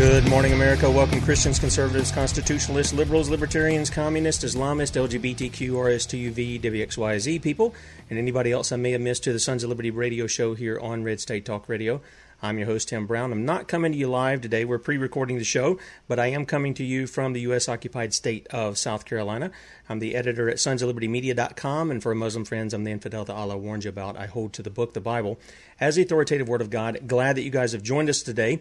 Good morning, America. Welcome, Christians, conservatives, constitutionalists, liberals, libertarians, communists, Islamists, LGBTQ, RSTUV, WXYZ people, and anybody else I may have missed to the Sons of Liberty radio show here on Red State Talk Radio. I'm your host, Tim Brown. I'm not coming to you live today. We're pre recording the show, but I am coming to you from the U.S. occupied state of South Carolina. I'm the editor at sonsoflibertymedia.com, and for Muslim friends, I'm the infidel that Allah warned you about. I hold to the book, the Bible, as the authoritative Word of God. Glad that you guys have joined us today.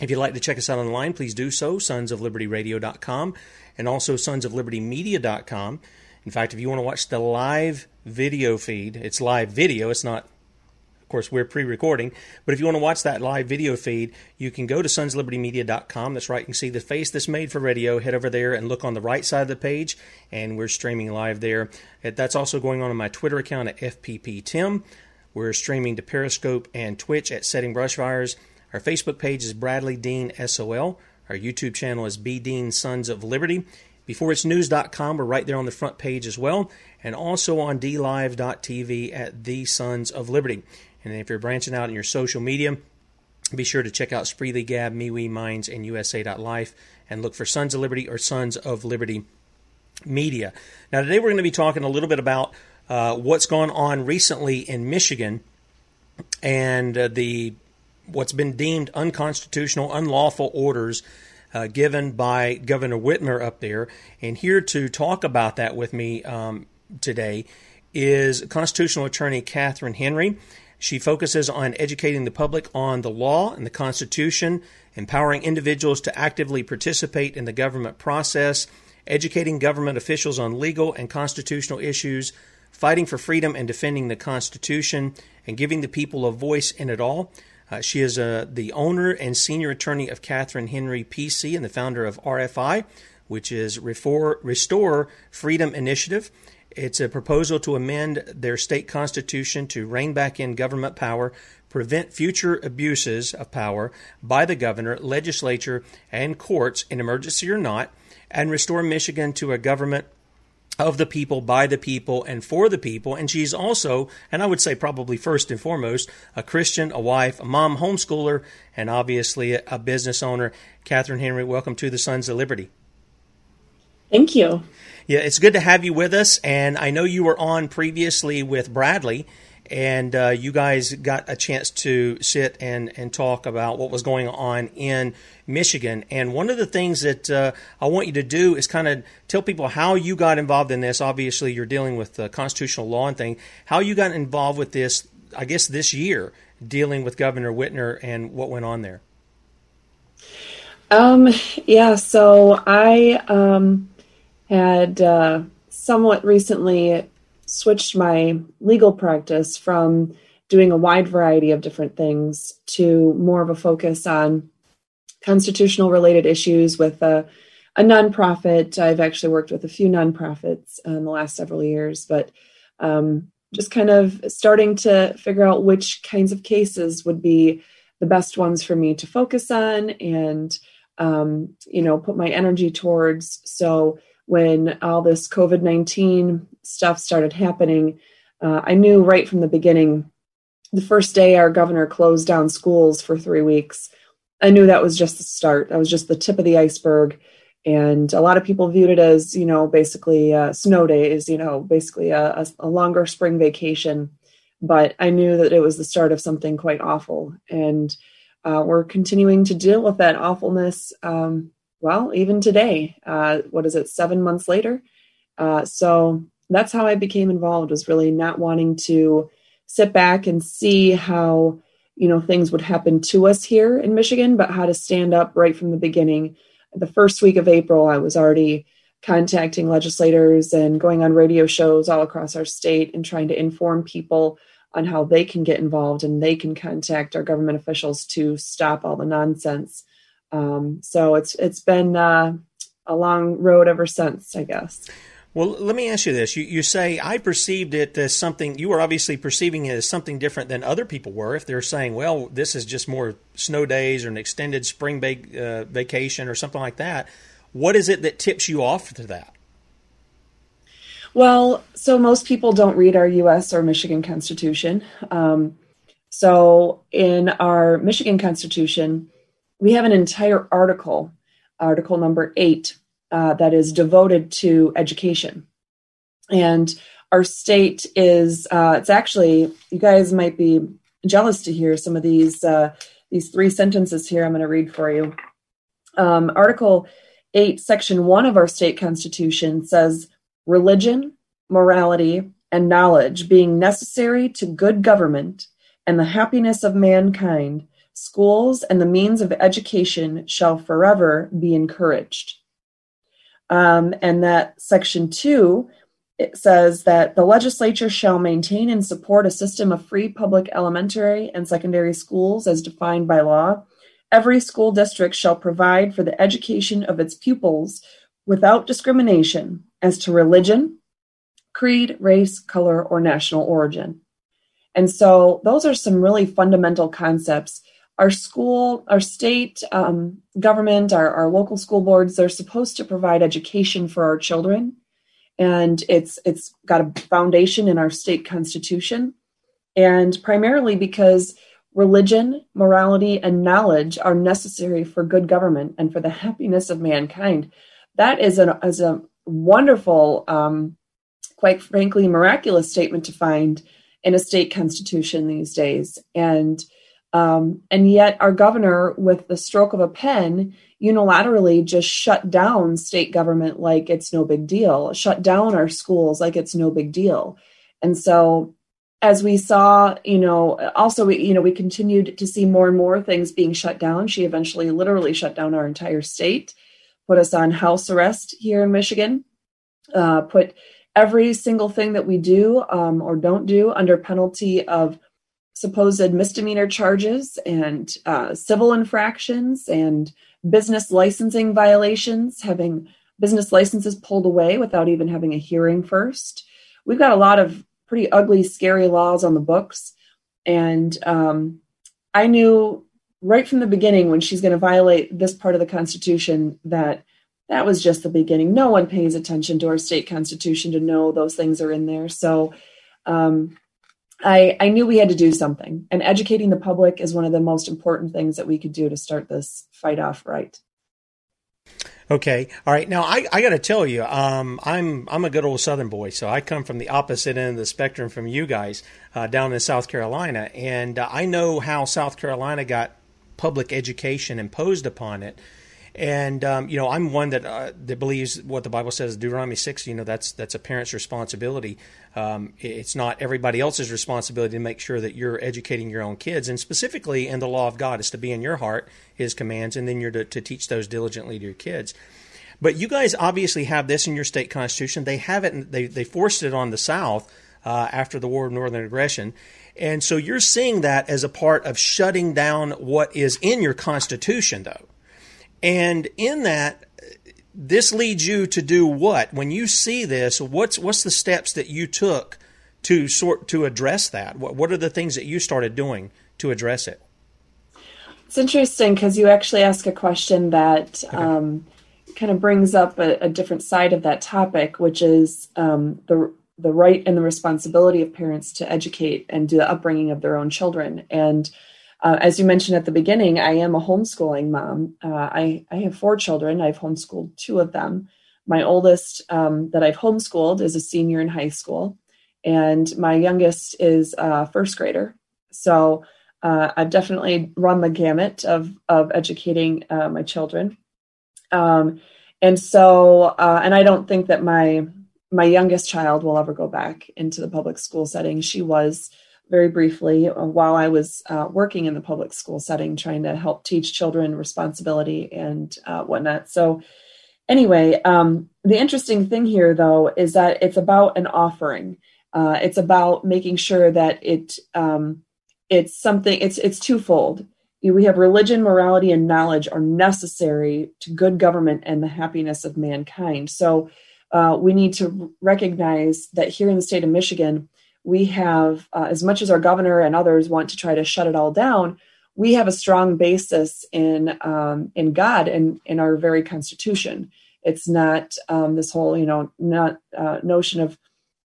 If you'd like to check us out online, please do so, sonsoflibertyradio.com and also sonsoflibertymedia.com. In fact, if you want to watch the live video feed, it's live video, it's not of course, we're pre-recording, but if you want to watch that live video feed, you can go to sonsoflibertymedia.com. That's right. You can see the face that's made for radio. Head over there and look on the right side of the page, and we're streaming live there. Uh, that's also going on on my Twitter account at FPPTim. We're streaming to Periscope and Twitch at Setting Brushfires. Our Facebook page is Bradley Dean SOL. Our YouTube channel is B Dean Sons of Liberty. BeforeIt'sNews.com, we're right there on the front page as well, and also on DLive.tv at The Sons of Liberty. And if you're branching out in your social media, be sure to check out Spreely Gab, MeWe, Minds, and USA.life and look for Sons of Liberty or Sons of Liberty Media. Now, today we're going to be talking a little bit about uh, what's gone on recently in Michigan and uh, the what's been deemed unconstitutional, unlawful orders uh, given by Governor Whitmer up there. And here to talk about that with me um, today is constitutional attorney Katherine Henry. She focuses on educating the public on the law and the Constitution, empowering individuals to actively participate in the government process, educating government officials on legal and constitutional issues, fighting for freedom and defending the Constitution, and giving the people a voice in it all. Uh, she is uh, the owner and senior attorney of Katherine Henry PC and the founder of RFI, which is Restore Freedom Initiative. It's a proposal to amend their state constitution to rein back in government power, prevent future abuses of power by the governor, legislature, and courts in emergency or not, and restore Michigan to a government of the people, by the people, and for the people. And she's also, and I would say probably first and foremost, a Christian, a wife, a mom, homeschooler, and obviously a business owner. Katherine Henry, welcome to the Sons of Liberty. Thank you. Yeah, it's good to have you with us. And I know you were on previously with Bradley, and uh, you guys got a chance to sit and, and talk about what was going on in Michigan. And one of the things that uh, I want you to do is kind of tell people how you got involved in this. Obviously, you're dealing with the constitutional law and thing. How you got involved with this, I guess, this year, dealing with Governor Whitmer and what went on there. Um, yeah, so I um, had uh, somewhat recently switched my legal practice from doing a wide variety of different things to more of a focus on constitutional related issues with a, a nonprofit. I've actually worked with a few nonprofits in the last several years, but um, just kind of starting to figure out which kinds of cases would be the best ones for me to focus on and um, you know put my energy towards so when all this COVID 19 stuff started happening, uh, I knew right from the beginning, the first day our governor closed down schools for three weeks, I knew that was just the start. That was just the tip of the iceberg. And a lot of people viewed it as, you know, basically uh, snow days, you know, basically a, a, a longer spring vacation. but I knew that it was the start of something quite awful. And uh, we're continuing to deal with that awfulness. Um, well, even today, uh, what is it, seven months later? Uh, so that's how I became involved was really not wanting to sit back and see how, you know, things would happen to us here in Michigan, but how to stand up right from the beginning. The first week of April, I was already contacting legislators and going on radio shows all across our state and trying to inform people on how they can get involved and they can contact our government officials to stop all the nonsense. Um, so it's it's been uh, a long road ever since, I guess. Well, let me ask you this. You, you say, I perceived it as something, you were obviously perceiving it as something different than other people were. If they're saying, well, this is just more snow days or an extended spring va- uh, vacation or something like that, what is it that tips you off to that? Well, so most people don't read our US or Michigan Constitution. Um, so in our Michigan Constitution, we have an entire article, article number eight, uh, that is devoted to education. And our state is, uh, it's actually, you guys might be jealous to hear some of these, uh, these three sentences here I'm going to read for you. Um, article 8, Section 1 of our state constitution says religion, morality, and knowledge being necessary to good government and the happiness of mankind, schools and the means of education shall forever be encouraged. Um, and that section two, it says that the legislature shall maintain and support a system of free public elementary and secondary schools as defined by law. Every school district shall provide for the education of its pupils without discrimination as to religion, creed, race, color, or national origin. And so those are some really fundamental concepts our school, our state um, government, our, our local school boards, they're supposed to provide education for our children. And it's it's got a foundation in our state constitution. And primarily because religion, morality, and knowledge are necessary for good government and for the happiness of mankind. That is, an, is a wonderful, um, quite frankly, miraculous statement to find in a state constitution these days. And um, and yet, our governor, with the stroke of a pen, unilaterally just shut down state government like it's no big deal, shut down our schools like it's no big deal. And so, as we saw, you know, also, we, you know, we continued to see more and more things being shut down. She eventually literally shut down our entire state, put us on house arrest here in Michigan, uh, put every single thing that we do um, or don't do under penalty of supposed misdemeanor charges and uh, civil infractions and business licensing violations, having business licenses pulled away without even having a hearing first. We've got a lot of pretty ugly, scary laws on the books. And um, I knew right from the beginning when she's going to violate this part of the Constitution that that was just the beginning. No one pays attention to our state constitution to know those things are in there. So um, I, I knew we had to do something, and educating the public is one of the most important things that we could do to start this fight off right. Okay, all right. Now I, I got to tell you, um, I'm I'm a good old Southern boy, so I come from the opposite end of the spectrum from you guys uh, down in South Carolina, and uh, I know how South Carolina got public education imposed upon it and um, you know, I'm one that uh, that believes what the Bible says, Deuteronomy six. You know, that's that's a parent's responsibility. Um, it's not everybody else's responsibility to make sure that you're educating your own kids, and specifically in the law of God is to be in your heart His commands, and then you're to, to teach those diligently to your kids. But you guys obviously have this in your state constitution. They have it. They they forced it on the South uh, after the War of Northern Aggression. And so you're seeing that as a part of shutting down what is in your Constitution, though. And in that, this leads you to do what? When you see this, what's what's the steps that you took to sort to address that? What what are the things that you started doing to address it? It's interesting because you actually ask a question that okay. um, kind of brings up a, a, different side of that topic, which is um, the the right and the responsibility of parents to educate and do the upbringing of their own children. And uh, as you mentioned at the beginning, I am a homeschooling mom. Uh, I, I have four children. I've homeschooled two of them. My oldest um, that I've homeschooled is a senior in high school, and my youngest is a first grader. So uh, I've definitely run the gamut of of educating uh, my children, um, and so uh, and I don't think that my my youngest child will ever go back into the public school setting. She was very briefly while I was uh, working in the public school setting, trying to help teach children responsibility and uh, whatnot. So anyway, um, the interesting thing here, though, is that it's about an offering. Uh, it's about making sure that it um, it's something. It's it's twofold. We have religion, morality, and knowledge are necessary to good government and the happiness of mankind. So uh, we need to recognize that here in the state of Michigan, we have, uh, as much as our governor and others want to try to shut it all down, we have a strong basis in um, in God and in our very Constitution. It's not um, this whole, you know, not uh, notion of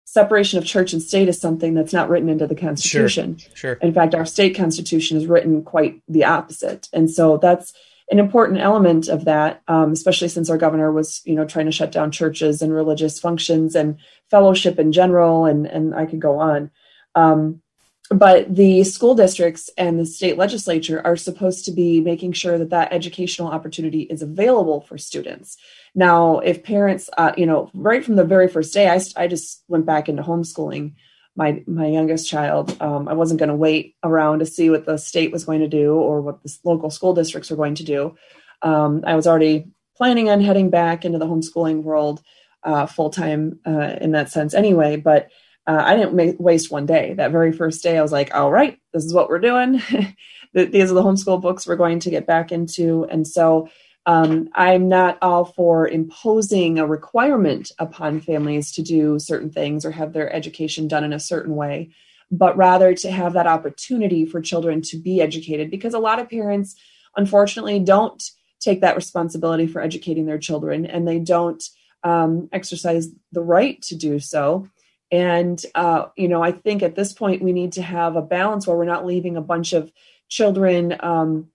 separation of church and state is something that's not written into the Constitution. Sure, sure. In fact, our state constitution is written quite the opposite, and so that's an important element of that, um, especially since our governor was, you know, trying to shut down churches and religious functions and fellowship in general, and and I could go on. Um, but the school districts and the state legislature are supposed to be making sure that that educational opportunity is available for students now if parents uh, you know right from the very first day i, I just went back into homeschooling my my youngest child um, i wasn't going to wait around to see what the state was going to do or what the local school districts were going to do um, i was already planning on heading back into the homeschooling world uh, full time uh, in that sense anyway but uh, I didn't waste one day. That very first day, I was like, all right, this is what we're doing. These are the homeschool books we're going to get back into. And so um, I'm not all for imposing a requirement upon families to do certain things or have their education done in a certain way, but rather to have that opportunity for children to be educated because a lot of parents, unfortunately, don't take that responsibility for educating their children and they don't um, exercise the right to do so. And, uh, you know, I think at this point we need to have a balance where we're not leaving a bunch of children um,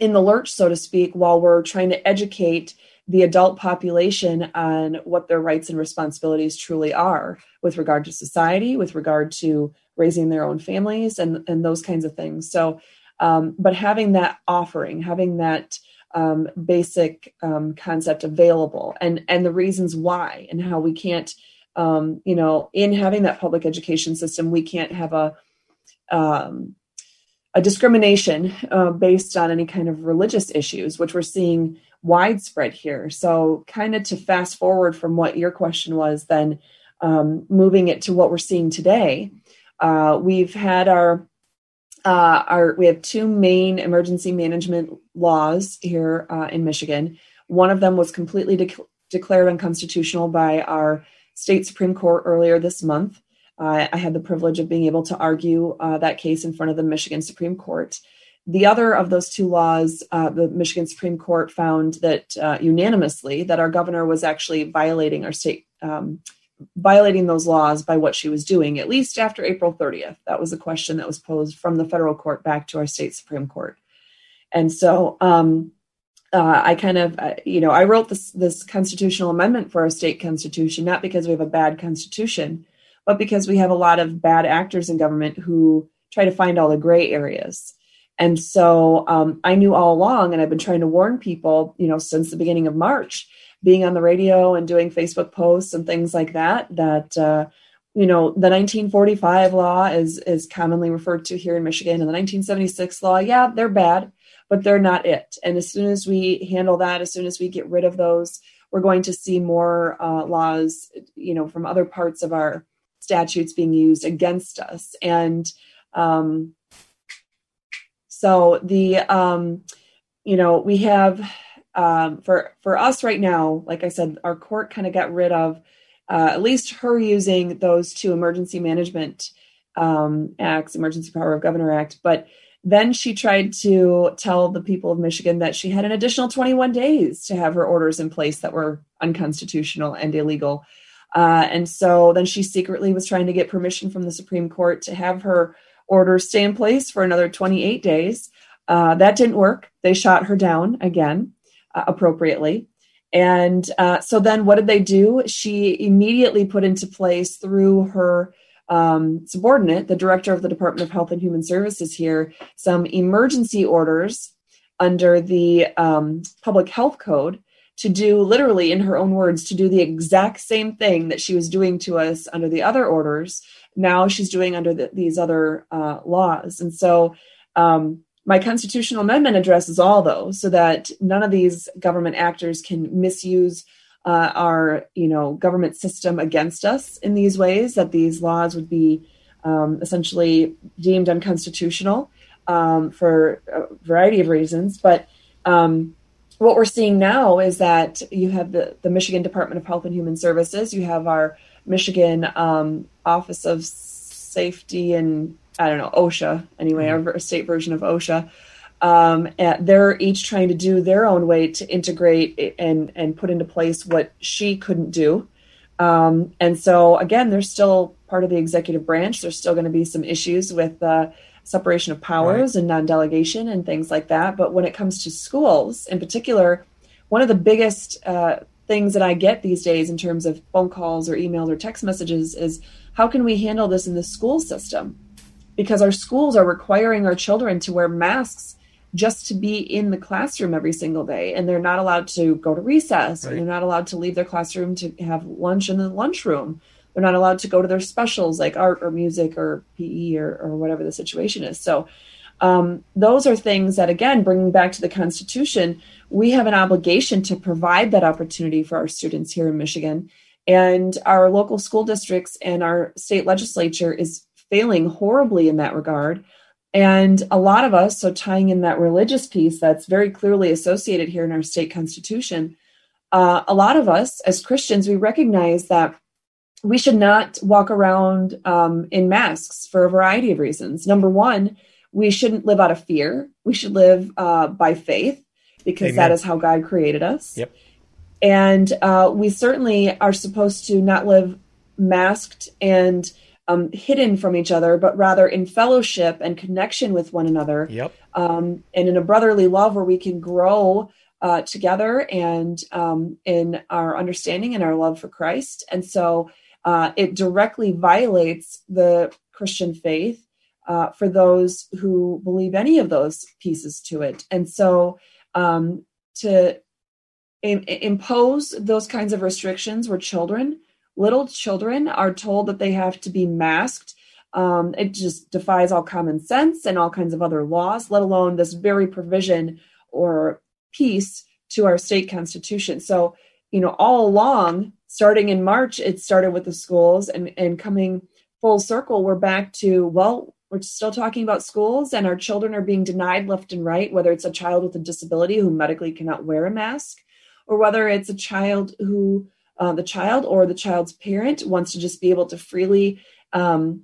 in the lurch, so to speak, while we're trying to educate the adult population on what their rights and responsibilities truly are with regard to society, with regard to raising their own families, and, and those kinds of things. So, um, but having that offering, having that um, basic um, concept available, and and the reasons why, and how we can't um, you know, in having that public education system, we can't have a um, a discrimination uh, based on any kind of religious issues, which we're seeing widespread here. So, kind of to fast forward from what your question was, then um, moving it to what we're seeing today, uh, we've had our uh, our we have two main emergency management laws here uh, in Michigan. One of them was completely de- declared unconstitutional by our state Supreme Court earlier this month. Uh, I had the privilege of being able to argue uh, that case in front of the Michigan Supreme Court. The other of those two laws, uh, the Michigan Supreme Court found that uh, unanimously that our governor was actually violating our state, um, violating those laws by what she was doing, at least after April 30th. That was a question that was posed from the federal court back to our state Supreme Court. And so, um, uh, I kind of, uh, you know, I wrote this this constitutional amendment for our state constitution not because we have a bad constitution, but because we have a lot of bad actors in government who try to find all the gray areas. And so um, I knew all along, and I've been trying to warn people, you know, since the beginning of March, being on the radio and doing Facebook posts and things like that, that uh, you know the 1945 law is is commonly referred to here in Michigan, and the 1976 law, yeah, they're bad but they're not it. And as soon as we handle that, as soon as we get rid of those, we're going to see more uh, laws, you know, from other parts of our statutes being used against us. And um, so the, um, you know, we have um, for for us right now, like I said, our court kind of got rid of uh, at least her using those two emergency management um, acts, Emergency Power of Governor Act, but then she tried to tell the people of Michigan that she had an additional 21 days to have her orders in place that were unconstitutional and illegal. Uh, and so then she secretly was trying to get permission from the Supreme Court to have her order stay in place for another 28 days. Uh, that didn't work. They shot her down again, uh, appropriately. And uh, so then what did they do? She immediately put into place through her um, subordinate, the director of the Department of Health and Human Services here, some emergency orders under the um, Public Health Code to do literally, in her own words, to do the exact same thing that she was doing to us under the other orders. Now she's doing under the, these other uh, laws. And so, um, my constitutional amendment addresses all those so that none of these government actors can misuse uh, our you know government system against us in these ways that these laws would be um, essentially deemed unconstitutional um, for a variety of reasons but um, what we're seeing now is that you have the, the michigan department of health and human services you have our michigan um, office of safety and i don't know osha anyway mm-hmm. our state version of osha um, they're each trying to do their own way to integrate and and put into place what she couldn't do. Um, and so again, they're still part of the executive branch. There's still going to be some issues with uh, separation of powers right. and non-delegation and things like that. But when it comes to schools, in particular, one of the biggest uh, things that I get these days in terms of phone calls or emails or text messages is how can we handle this in the school system? Because our schools are requiring our children to wear masks just to be in the classroom every single day and they're not allowed to go to recess right. they're not allowed to leave their classroom to have lunch in the lunchroom they're not allowed to go to their specials like art or music or pe or, or whatever the situation is. So um, those are things that again bringing back to the constitution we have an obligation to provide that opportunity for our students here in michigan. And our local school districts and our state legislature is failing horribly in that regard. And a lot of us, so tying in that religious piece that's very clearly associated here in our state constitution, uh, a lot of us as Christians, we recognize that we should not walk around um, in masks for a variety of reasons. Number one, we shouldn't live out of fear. We should live uh, by faith because Amen. that is how God created us. Yep. And uh, we certainly are supposed to not live masked and um, hidden from each other, but rather in fellowship and connection with one another. Yep. Um, and in a brotherly love where we can grow uh, together and um, in our understanding and our love for Christ. And so uh, it directly violates the Christian faith uh, for those who believe any of those pieces to it. And so um, to in, impose those kinds of restrictions where children little children are told that they have to be masked. Um, it just defies all common sense and all kinds of other laws, let alone this very provision or piece to our state constitution. So, you know, all along, starting in March, it started with the schools and, and coming full circle, we're back to, well, we're still talking about schools and our children are being denied left and right, whether it's a child with a disability who medically cannot wear a mask or whether it's a child who uh, the child or the child's parent wants to just be able to freely um,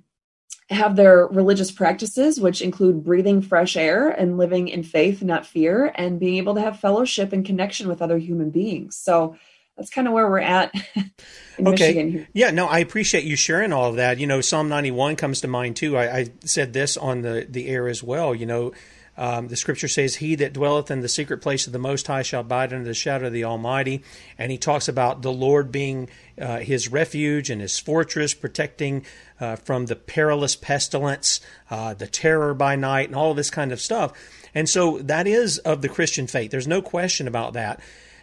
have their religious practices, which include breathing fresh air and living in faith, not fear, and being able to have fellowship and connection with other human beings. So that's kind of where we're at okay. Yeah, no, I appreciate you sharing all of that. You know, Psalm 91 comes to mind too. I, I said this on the, the air as well. You know, um, the scripture says, He that dwelleth in the secret place of the Most High shall abide under the shadow of the Almighty. And he talks about the Lord being uh, his refuge and his fortress, protecting uh, from the perilous pestilence, uh, the terror by night, and all this kind of stuff. And so that is of the Christian faith. There's no question about that.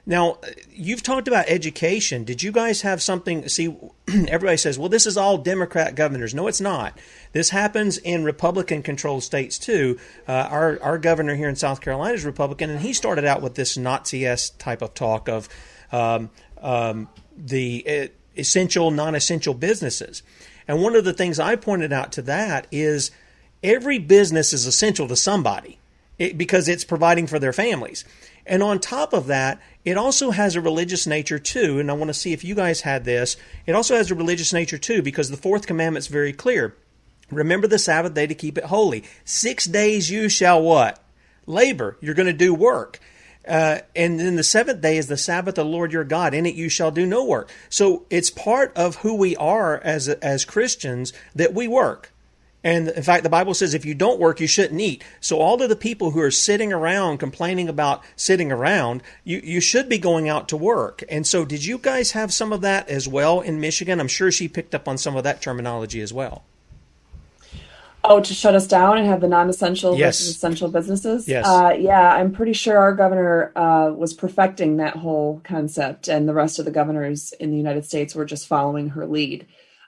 Now, you've talked about education. Did you guys have something? See, everybody says, well, this is all Democrat governors. No, it's not. This happens in Republican controlled states too. Uh, our, our governor here in South Carolina is Republican, and he started out with this Nazi type of talk of um, um, the uh, essential, non essential businesses. And one of the things I pointed out to that is every business is essential to somebody it, because it's providing for their families. And on top of that, it also has a religious nature too. And I want to see if you guys had this. It also has a religious nature too because the fourth commandment is very clear. Remember the Sabbath day to keep it holy. Six days you shall what? Labor. You're going to do work. Uh, and then the seventh day is the Sabbath of the Lord your God. In it you shall do no work. So it's part of who we are as as Christians that we work. And in fact, the Bible says if you don't work, you shouldn't eat. So all of the people who are sitting around complaining about sitting around, you, you should be going out to work. And so did you guys have some of that as well in Michigan? I'm sure she picked up on some of that terminology as well. Oh, to shut us down and have the non-essential yes. versus essential businesses. Yes. Uh, yeah, I'm pretty sure our governor uh, was perfecting that whole concept, and the rest of the governors in the United States were just following her lead.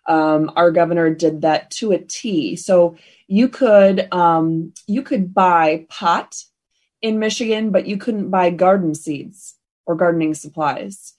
Um, our governor did that to a T. So you could um, you could buy pot in Michigan, but you couldn't buy garden seeds or gardening supplies.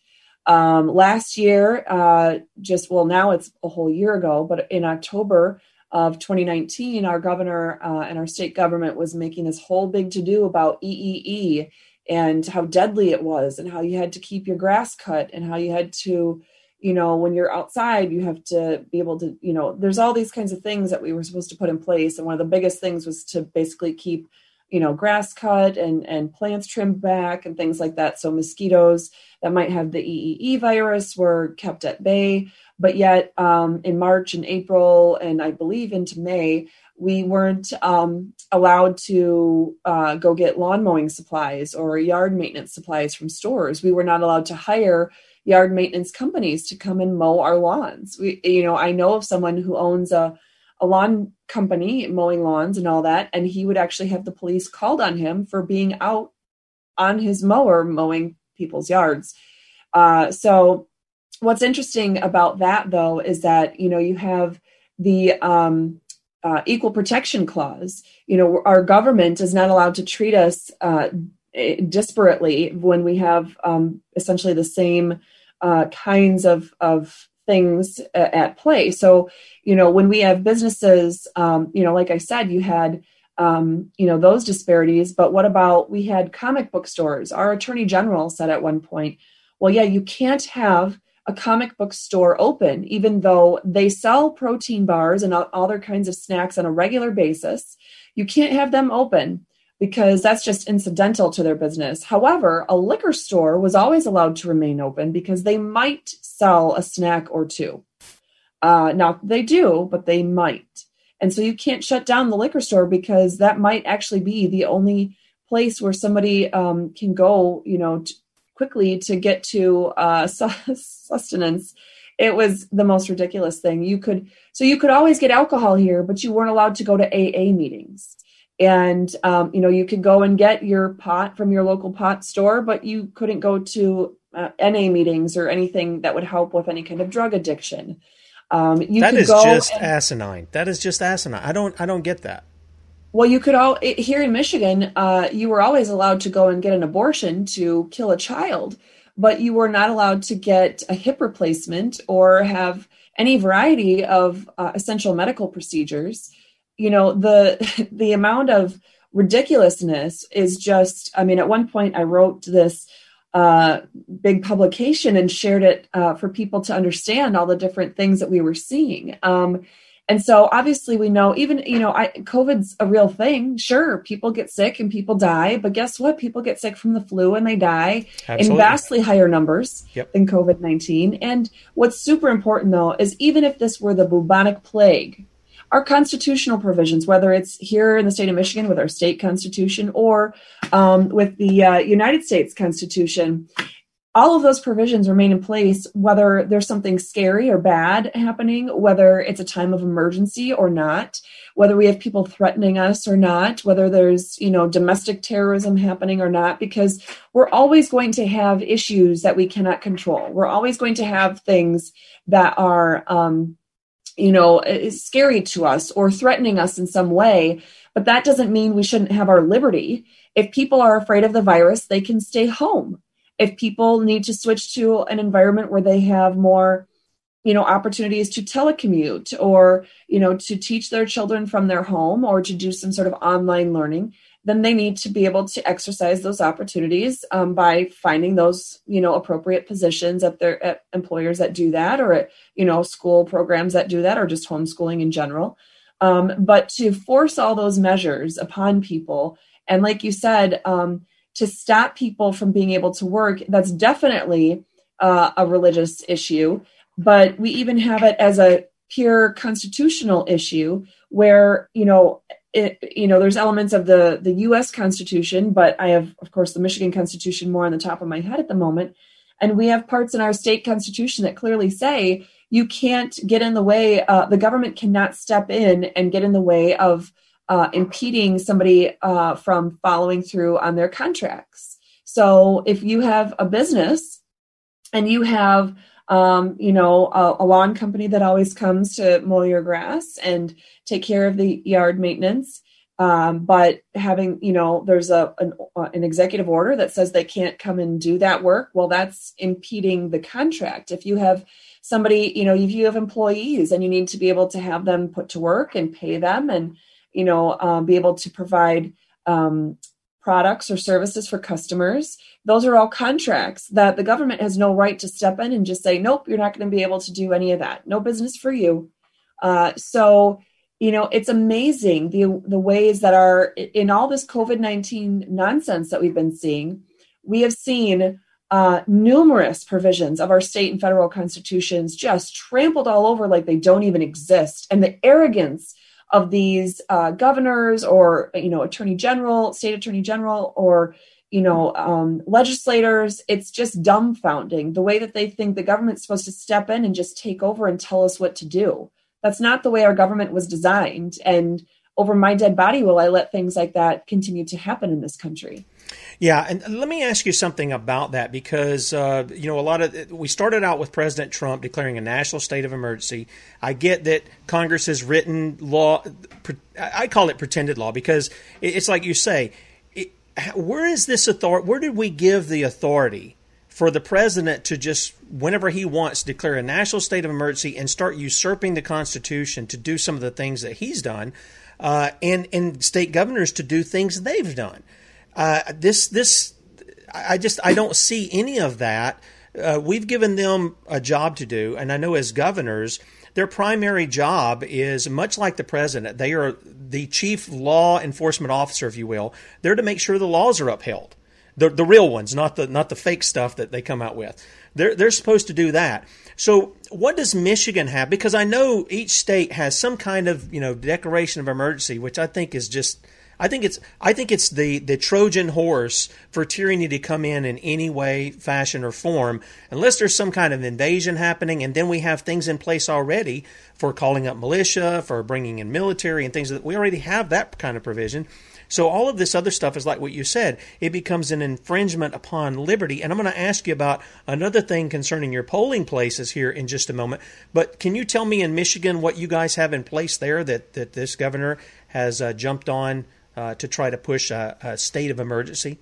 Um, last year, uh, just well, now it's a whole year ago, but in October of 2019, our governor uh, and our state government was making this whole big to do about EEE and how deadly it was, and how you had to keep your grass cut, and how you had to, you know, when you're outside, you have to be able to, you know, there's all these kinds of things that we were supposed to put in place. And one of the biggest things was to basically keep, you know, grass cut and and plants trimmed back and things like that. So mosquitoes that might have the EEE virus were kept at bay. But yet, um, in March and April, and I believe into May, we weren't um, allowed to uh, go get lawn mowing supplies or yard maintenance supplies from stores. We were not allowed to hire yard maintenance companies to come and mow our lawns. We, you know, I know of someone who owns a a lawn company mowing lawns and all that, and he would actually have the police called on him for being out on his mower mowing people's yards. Uh, so what's interesting about that though is that you know you have the um, uh, equal protection clause you know our government is not allowed to treat us uh, disparately when we have um, essentially the same uh, kinds of of things at play. So you know when we have businesses um, you know like i said you had um, you know those disparities but what about we had comic book stores. Our attorney general said at one point well yeah you can't have a comic book store open, even though they sell protein bars and all other kinds of snacks on a regular basis. You can't have them open because that's just incidental to their business. However, a liquor store was always allowed to remain open because they might sell a snack or two. Uh, now, they do, but they might. And so you can't shut down the liquor store because that might actually be the only place where somebody um, can go, you know, t- quickly to get to uh, sustenance it was the most ridiculous thing you could so you could always get alcohol here but you weren't allowed to go to aa meetings and um, you know you could go and get your pot from your local pot store but you couldn't go to uh, na meetings or anything that would help with any kind of drug addiction. Um, you that is just and, asinine. That is just asinine. I don't i don't get that. Well, you could all here in Michigan, uh, you were always allowed to go and get an abortion to kill a child, but you were not allowed to get a hip replacement or have any variety of uh, essential medical procedures. You know, the the amount of ridiculousness is just. I mean, at one point, I wrote this uh, big publication and shared it uh, for people to understand all the different things that we were seeing. Um, and so obviously we know even, you know, I, COVID's a real thing. Sure, people get sick and people die, but guess what? People get sick from the flu and they die Absolutely. in vastly higher numbers yep. than COVID 19. And what's super important though is even if this were the bubonic plague, our constitutional provisions, whether it's here in the state of Michigan with our state constitution or um, with the uh, United States Constitution, all of those provisions remain in place whether there's something scary or bad happening whether it's a time of emergency or not whether we have people threatening us or not whether there's you know domestic terrorism happening or not because we're always going to have issues that we cannot control. We're always going to have things that are um, you know is scary to us or threatening us in some way but that doesn't mean we shouldn't have our liberty. If people are afraid of the virus they can stay home. If people need to switch to an environment where they have more you know opportunities to telecommute or you know to teach their children from their home or to do some sort of online learning then they need to be able to exercise those opportunities um, by finding those you know appropriate positions at their at employers that do that or at you know school programs that do that or just homeschooling in general um, but to force all those measures upon people and like you said um, to stop people from being able to work, that's definitely uh, a religious issue. But we even have it as a pure constitutional issue where, you know, it, you know, there's elements of the, the US Constitution, but I have, of course, the Michigan Constitution more on the top of my head at the moment. And we have parts in our state constitution that clearly say you can't get in the way. Uh, the government cannot step in and get in the way of uh, impeding somebody uh, from following through on their contracts. So if you have a business and you have um, you know, a, a, lawn company that always comes to mow your grass and take care of the yard maintenance. Um, but having, you know, there's a an, an, executive order that says they can't come and do that work. Well, that's impeding the contract. If you have somebody, you know, if you have employees and you need to be able to have them put to work and pay them and, you know, um, be able to provide um, products or services for customers. Those are all contracts that the government has no right to step in and just say, nope, you're not going to be able to do any of that. No business for you. Uh, so, you know, it's amazing the the ways that are in all this COVID nineteen nonsense that we've been seeing. We have seen uh, numerous provisions of our state and federal constitutions just trampled all over like they don't even exist, and the arrogance of these uh, governors or you know attorney general state attorney general or you know um, legislators it's just dumbfounding the way that they think the government's supposed to step in and just take over and tell us what to do. That's not the way our government was designed. And over my dead body will i let things like that continue to happen in this country yeah, and let me ask you something about that because uh, you know a lot of we started out with President Trump declaring a national state of emergency. I get that Congress has written law. I call it pretended law because it's like you say, it, where is this authority? Where did we give the authority for the president to just whenever he wants declare a national state of emergency and start usurping the Constitution to do some of the things that he's done, uh, and and state governors to do things they've done? Uh, this this I just I don't see any of that. Uh, we've given them a job to do, and I know as governors, their primary job is much like the president. They are the chief law enforcement officer, if you will. They're to make sure the laws are upheld, the the real ones, not the not the fake stuff that they come out with. They're they're supposed to do that. So, what does Michigan have? Because I know each state has some kind of you know declaration of emergency, which I think is just I think it's I think it's the the Trojan horse for tyranny to come in in any way, fashion, or form, unless there's some kind of invasion happening, and then we have things in place already for calling up militia, for bringing in military, and things that we already have that kind of provision. So all of this other stuff is like what you said; it becomes an infringement upon liberty. And I'm going to ask you about another thing concerning your polling places here in just a moment. But can you tell me in Michigan what you guys have in place there that that this governor has uh, jumped on? Uh, to try to push a, a state of emergency?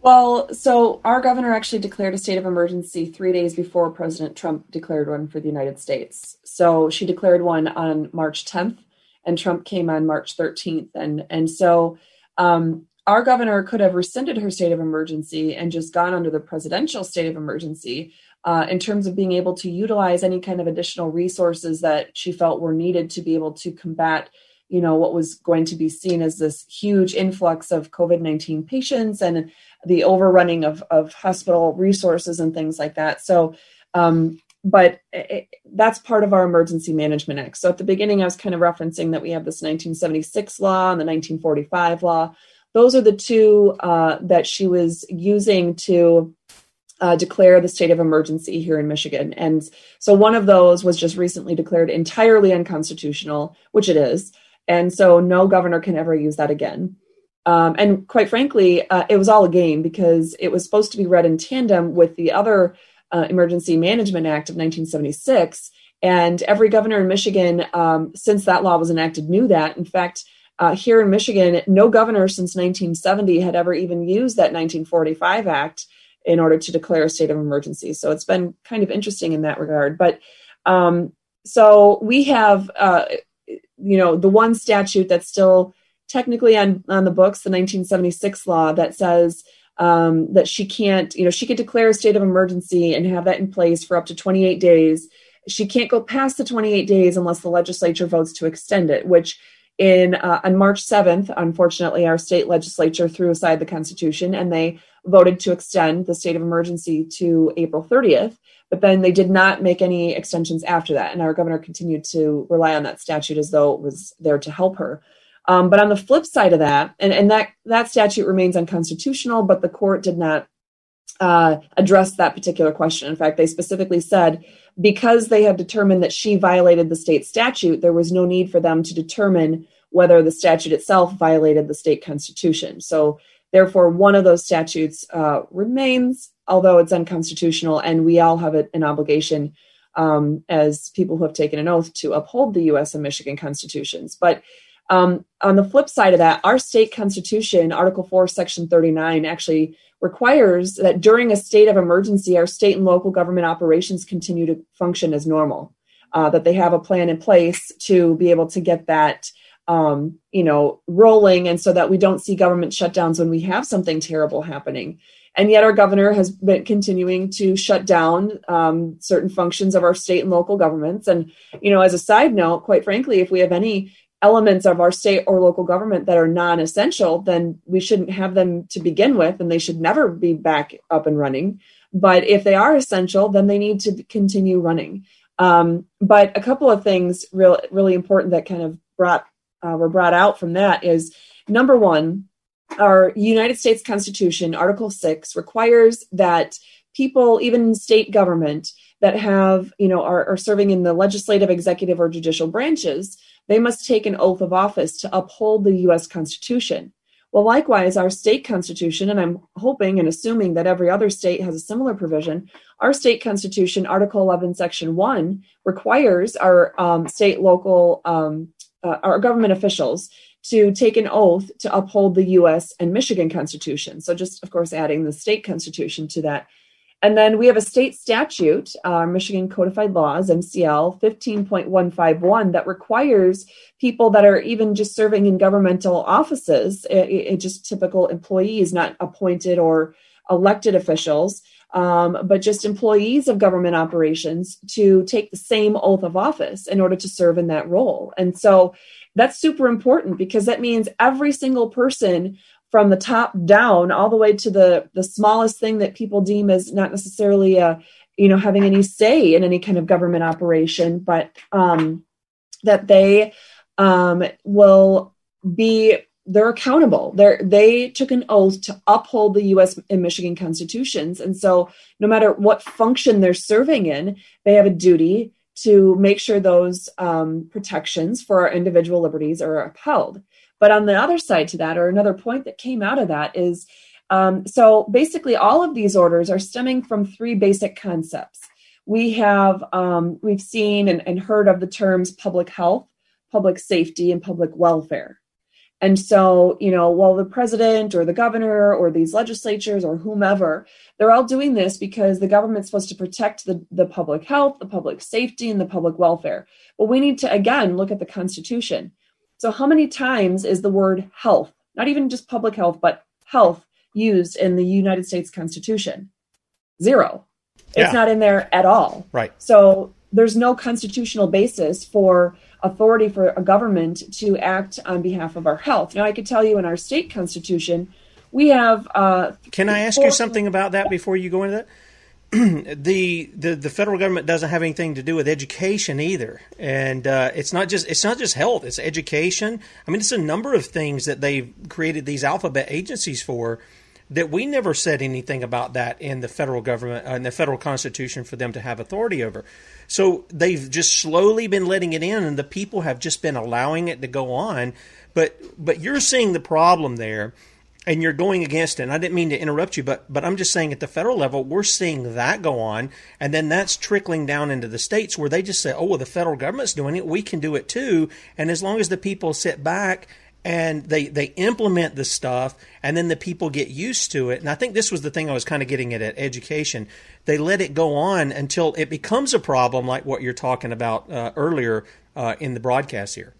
Well, so our governor actually declared a state of emergency three days before President Trump declared one for the United States. So she declared one on March 10th, and Trump came on March 13th. And and so um, our governor could have rescinded her state of emergency and just gone under the presidential state of emergency uh, in terms of being able to utilize any kind of additional resources that she felt were needed to be able to combat you know what was going to be seen as this huge influx of covid-19 patients and the overrunning of, of hospital resources and things like that so um, but it, that's part of our emergency management act so at the beginning i was kind of referencing that we have this 1976 law and the 1945 law those are the two uh, that she was using to uh, declare the state of emergency here in Michigan. And so one of those was just recently declared entirely unconstitutional, which it is. And so no governor can ever use that again. Um, and quite frankly, uh, it was all a game because it was supposed to be read in tandem with the other uh, Emergency Management Act of 1976. And every governor in Michigan, um, since that law was enacted, knew that. In fact, uh, here in Michigan, no governor since 1970 had ever even used that 1945 Act in order to declare a state of emergency. So it's been kind of interesting in that regard. But um, so we have uh, you know the one statute that's still technically on on the books the 1976 law that says um, that she can't you know she could declare a state of emergency and have that in place for up to 28 days. She can't go past the 28 days unless the legislature votes to extend it which in uh, on march 7th unfortunately our state legislature threw aside the constitution and they voted to extend the state of emergency to april 30th but then they did not make any extensions after that. And our governor continued to rely on that statute as though it was there to help her. Um, but on the flip side of that, and, and that, that statute remains unconstitutional, but the court did not uh, addressed that particular question. In fact, they specifically said because they had determined that she violated the state statute, there was no need for them to determine whether the statute itself violated the state constitution. So, therefore, one of those statutes uh, remains, although it's unconstitutional, and we all have an obligation um, as people who have taken an oath to uphold the U.S. and Michigan constitutions. But um, on the flip side of that, our state constitution, Article 4, Section 39, actually requires that during a state of emergency, our state and local government operations continue to function as normal, uh, that they have a plan in place to be able to get that. Um, you know, rolling, and so that we don't see government shutdowns when we have something terrible happening. And yet, our governor has been continuing to shut down um, certain functions of our state and local governments. And, you know, as a side note, quite frankly, if we have any elements of our state or local government that are non essential, then we shouldn't have them to begin with, and they should never be back up and running. But if they are essential, then they need to continue running. Um, but a couple of things real, really important that kind of brought uh, were brought out from that is number one, our United States Constitution, Article 6, requires that people, even state government, that have, you know, are, are serving in the legislative, executive, or judicial branches, they must take an oath of office to uphold the U.S. Constitution. Well, likewise, our state constitution, and I'm hoping and assuming that every other state has a similar provision, our state constitution, Article 11, Section 1, requires our um, state, local, um, uh, our government officials to take an oath to uphold the US and Michigan Constitution. So, just of course, adding the state constitution to that. And then we have a state statute, uh, Michigan Codified Laws, MCL 15.151, that requires people that are even just serving in governmental offices, it, it just typical employees, not appointed or elected officials, um, but just employees of government operations to take the same oath of office in order to serve in that role. And so that's super important because that means every single person from the top down all the way to the the smallest thing that people deem as not necessarily a you know having any say in any kind of government operation but um that they um will be they're accountable they're they took an oath to uphold the us and michigan constitutions and so no matter what function they're serving in they have a duty to make sure those um, protections for our individual liberties are upheld. But on the other side to that, or another point that came out of that is um, so basically, all of these orders are stemming from three basic concepts. We have um, we've seen and, and heard of the terms public health, public safety, and public welfare. And so, you know, while the president or the governor or these legislatures or whomever, they're all doing this because the government's supposed to protect the, the public health, the public safety, and the public welfare. But we need to, again, look at the Constitution. So, how many times is the word health, not even just public health, but health, used in the United States Constitution? Zero. Yeah. It's not in there at all. Right. So, there's no constitutional basis for authority for a government to act on behalf of our health. Now, I could tell you in our state constitution, we have. Uh, Can I ask four- you something about that before you go into that? the, the the federal government doesn't have anything to do with education either, and uh, it's not just it's not just health; it's education. I mean, it's a number of things that they've created these alphabet agencies for that we never said anything about that in the federal government uh, in the federal constitution for them to have authority over. So they've just slowly been letting it in, and the people have just been allowing it to go on. But but you're seeing the problem there, and you're going against it. And I didn't mean to interrupt you, but but I'm just saying at the federal level, we're seeing that go on, and then that's trickling down into the states where they just say, oh, well, the federal government's doing it, we can do it too. And as long as the people sit back and they they implement the stuff and then the people get used to it. And i think this was the thing i was kind of getting at at education. They let it go on until it becomes a problem like what you're talking about uh, earlier uh, in the broadcast here.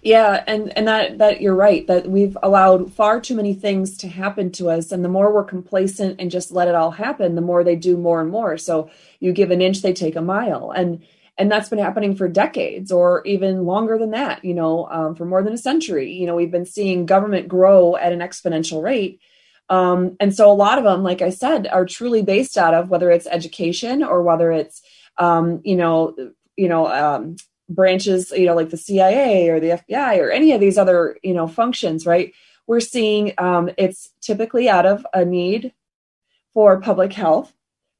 Yeah and and that that you're right that we've allowed far too many things to happen to us and the more we're complacent and just let it all happen the more they do more and more. So you give an inch they take a mile. And and that's been happening for decades or even longer than that you know um, for more than a century. You know we've been seeing government grow at an exponential rate. Um, and so a lot of them like i said are truly based out of whether it's education or whether it's um, you know you know um, branches you know like the cia or the fbi or any of these other you know functions right? We're seeing um, it's typically out of a need for public health,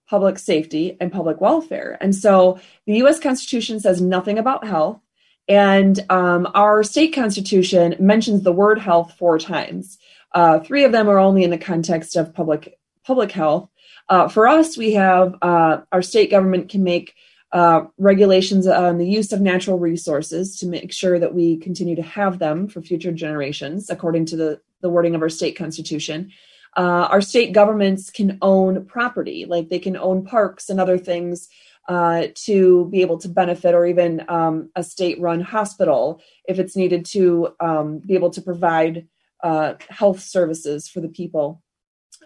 public safety, and public welfare. And so the US Constitution says nothing about health. And um, our state constitution mentions the word health four times. Uh, three of them are only in the context of public public health. Uh, for us, we have uh, our state government can make uh, regulations on the use of natural resources to make sure that we continue to have them for future generations, according to the, the wording of our state constitution. Uh, our state governments can own property, like they can own parks and other things uh, to be able to benefit, or even um, a state run hospital if it's needed to um, be able to provide uh, health services for the people.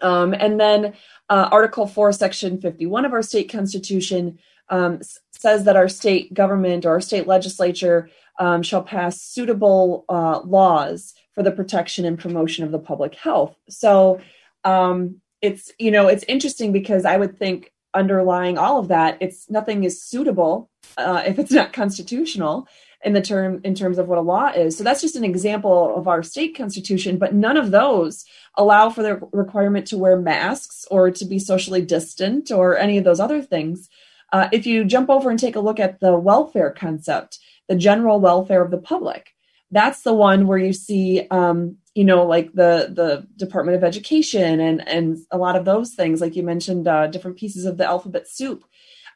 Um, and then uh, Article 4, Section 51 of our state constitution um, says that our state government or our state legislature um, shall pass suitable uh, laws for the protection and promotion of the public health. So um, it's you know it's interesting because I would think underlying all of that, it's nothing is suitable uh, if it's not constitutional in the term in terms of what a law is. So that's just an example of our state constitution, but none of those allow for the requirement to wear masks or to be socially distant or any of those other things. Uh, if you jump over and take a look at the welfare concept, the general welfare of the public, that's the one where you see, um, you know, like the the Department of Education and and a lot of those things, like you mentioned, uh, different pieces of the alphabet soup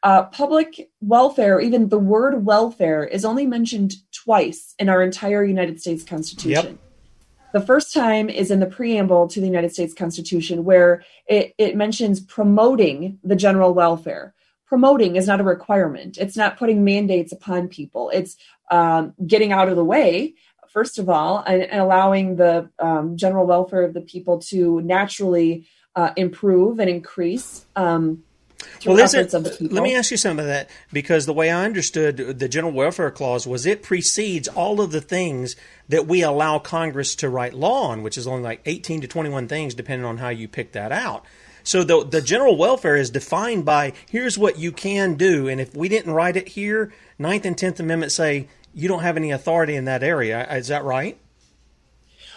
uh, public welfare, even the word welfare, is only mentioned twice in our entire United States Constitution. Yep. The first time is in the preamble to the United States Constitution, where it, it mentions promoting the general welfare. Promoting is not a requirement. It's not putting mandates upon people. It's um, getting out of the way, first of all, and, and allowing the um, general welfare of the people to naturally uh, improve and increase. Um, well, is it, let me ask you some of that because the way I understood the general welfare clause was it precedes all of the things that we allow Congress to write law on, which is only like 18 to 21 things, depending on how you pick that out. So the the general welfare is defined by here's what you can do, and if we didn't write it here, Ninth and Tenth Amendment say you don't have any authority in that area. Is that right?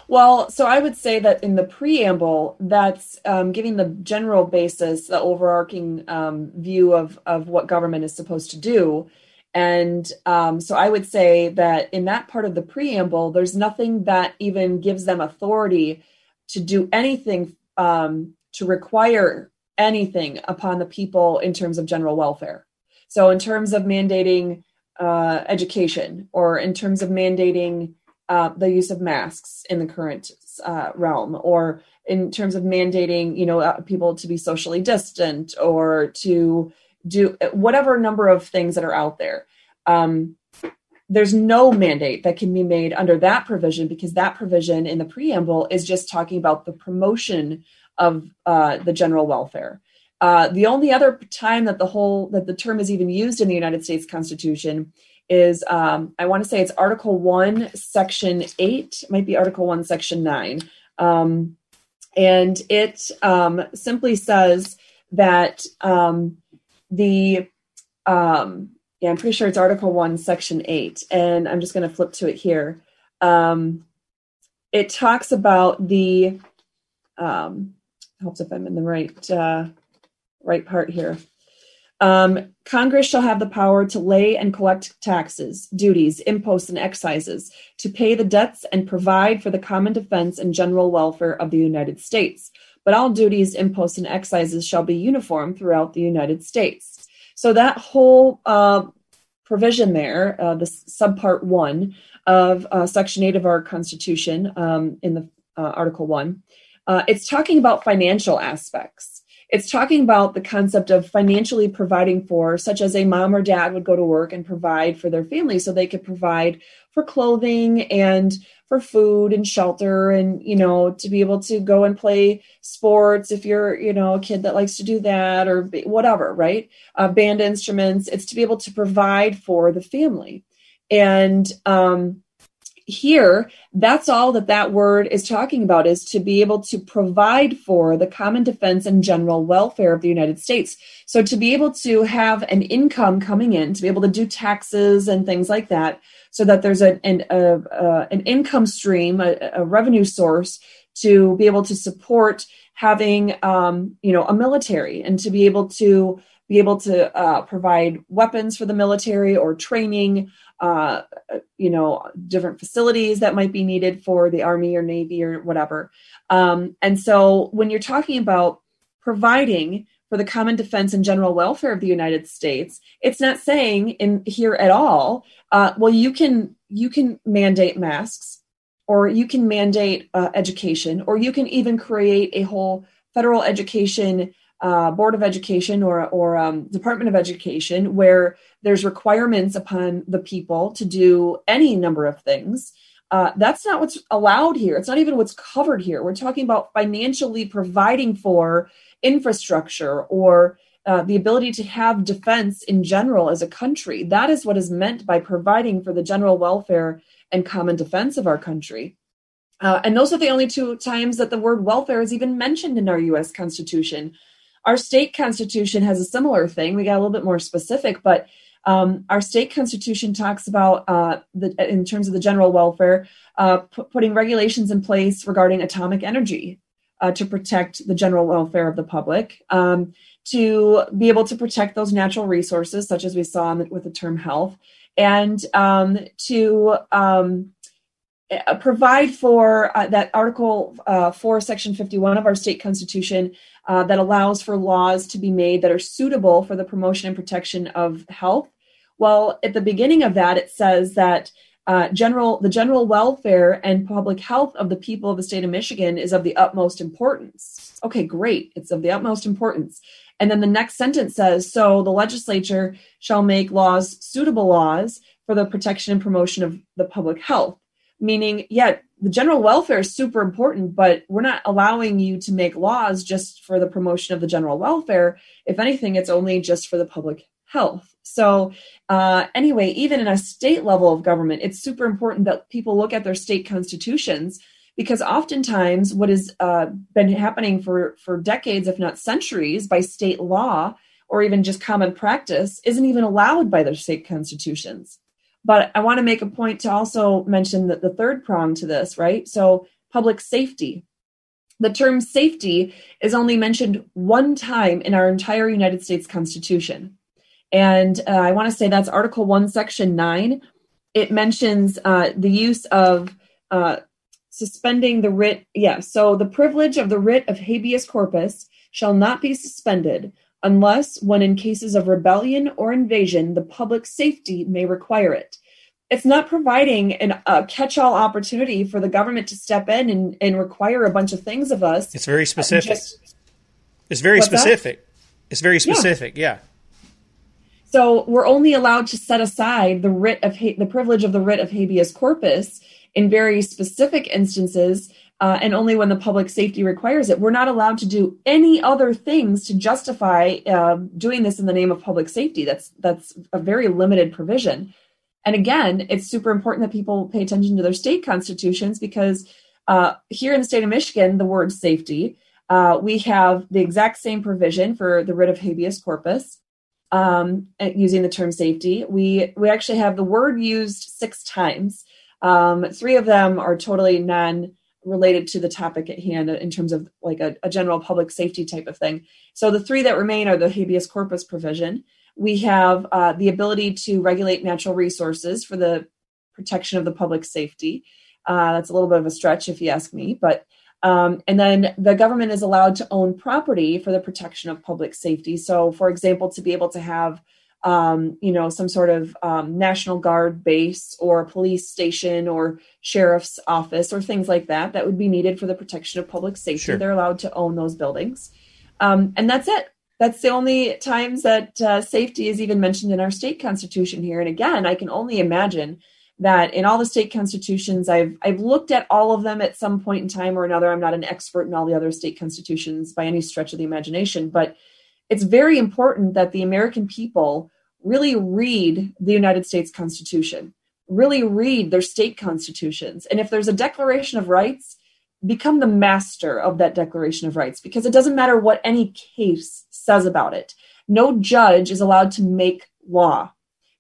Well, so I would say that in the preamble, that's um, giving the general basis, the overarching um, view of of what government is supposed to do. And um, so I would say that in that part of the preamble, there's nothing that even gives them authority to do anything um, to require anything upon the people in terms of general welfare. So, in terms of mandating uh, education or in terms of mandating uh, the use of masks in the current uh, realm, or in terms of mandating, you know, uh, people to be socially distant or to do whatever number of things that are out there. Um, there's no mandate that can be made under that provision because that provision in the preamble is just talking about the promotion of uh, the general welfare. Uh, the only other time that the whole that the term is even used in the United States Constitution is um, I want to say it's Article 1, Section 8, might be Article 1, Section 9. Um, and it um, simply says that um, the, um, yeah, I'm pretty sure it's Article 1, Section 8. And I'm just going to flip to it here. Um, it talks about the, helps if I'm in the right, uh, right part here. Um, Congress shall have the power to lay and collect taxes, duties, imposts, and excises, to pay the debts and provide for the common defense and general welfare of the United States. But all duties, imposts, and excises shall be uniform throughout the United States. So that whole uh, provision there, uh, the subpart one of uh, Section 8 of our Constitution um, in the uh, Article 1, uh, it's talking about financial aspects it's talking about the concept of financially providing for, such as a mom or dad would go to work and provide for their family so they could provide for clothing and for food and shelter and, you know, to be able to go and play sports if you're, you know, a kid that likes to do that or whatever, right? Uh, band instruments. It's to be able to provide for the family. And, um, here, that's all that that word is talking about is to be able to provide for the common defense and general welfare of the United States. So to be able to have an income coming in, to be able to do taxes and things like that, so that there's an an, a, a, an income stream, a, a, revenue source to be able to support having um, you know a military and to be able to be able to uh, provide weapons for the military or training uh, you know different facilities that might be needed for the army or navy or whatever. Um, and so when you're talking about providing for the common defense and general welfare of the united states it's not saying in here at all uh, well you can you can mandate masks or you can mandate uh, education or you can even create a whole federal education uh, board of education or or um, department of education where there's requirements upon the people to do any number of things. Uh, that's not what's allowed here. It's not even what's covered here. We're talking about financially providing for infrastructure or uh, the ability to have defense in general as a country. That is what is meant by providing for the general welfare and common defense of our country. Uh, and those are the only two times that the word welfare is even mentioned in our us constitution our state constitution has a similar thing. We got a little bit more specific, but um, our state constitution talks about uh, the in terms of the general welfare, uh, p- putting regulations in place regarding atomic energy uh, to protect the general welfare of the public, um, to be able to protect those natural resources, such as we saw with the term health, and um, to um, provide for uh, that Article uh, 4, Section 51 of our state constitution uh, that allows for laws to be made that are suitable for the promotion and protection of health. Well, at the beginning of that, it says that uh, general the general welfare and public health of the people of the state of Michigan is of the utmost importance. Okay, great. It's of the utmost importance. And then the next sentence says, so the legislature shall make laws suitable laws for the protection and promotion of the public health meaning yeah the general welfare is super important but we're not allowing you to make laws just for the promotion of the general welfare. If anything it's only just for the public health. So uh, anyway even in a state level of government it's super important that people look at their state constitutions because oftentimes what has uh, been happening for for decades if not centuries by state law or even just common practice isn't even allowed by their state constitutions but I want to make a point to also mention that the third prong to this, right? So, public safety. The term safety is only mentioned one time in our entire United States Constitution. And uh, I want to say that's Article 1, Section 9. It mentions uh, the use of uh, suspending the writ. Yeah, so the privilege of the writ of habeas corpus shall not be suspended unless when in cases of rebellion or invasion, the public safety may require it. It's not providing an, a catch all opportunity for the government to step in and, and require a bunch of things of us. It's very specific. Just, it's very specific. That? It's very specific, yeah. yeah. So we're only allowed to set aside the writ of ha- the privilege of the writ of habeas corpus in very specific instances uh, and only when the public safety requires it. We're not allowed to do any other things to justify uh, doing this in the name of public safety. That's that's a very limited provision. And again, it's super important that people pay attention to their state constitutions because uh, here in the state of Michigan, the word safety, uh, we have the exact same provision for the writ of habeas corpus. Um, using the term safety, we we actually have the word used six times. Um, three of them are totally non related to the topic at hand in terms of like a, a, general public safety type of thing. So the three that remain are the habeas corpus provision. We have uh, the ability to regulate natural resources for the protection of the public safety. Uh, that's a little bit of a stretch if you ask me, but um, and then the government is allowed to own property for the protection of public safety. So, for example, to be able to have um, you know, some sort of um, National Guard base or police station or sheriff's office or things like that that would be needed for the protection of public safety. Sure. They're allowed to own those buildings. Um, and that's it. That's the only times that uh, safety is even mentioned in our state constitution here. And again, I can only imagine that in all the state constitutions, I've I've looked at all of them at some point in time or another. I'm not an expert in all the other state constitutions by any stretch of the imagination, but it's very important that the American people really read the United States Constitution, really read their state constitutions. And if there's a Declaration of Rights, become the master of that Declaration of Rights because it doesn't matter what any case says about it. No judge is allowed to make law.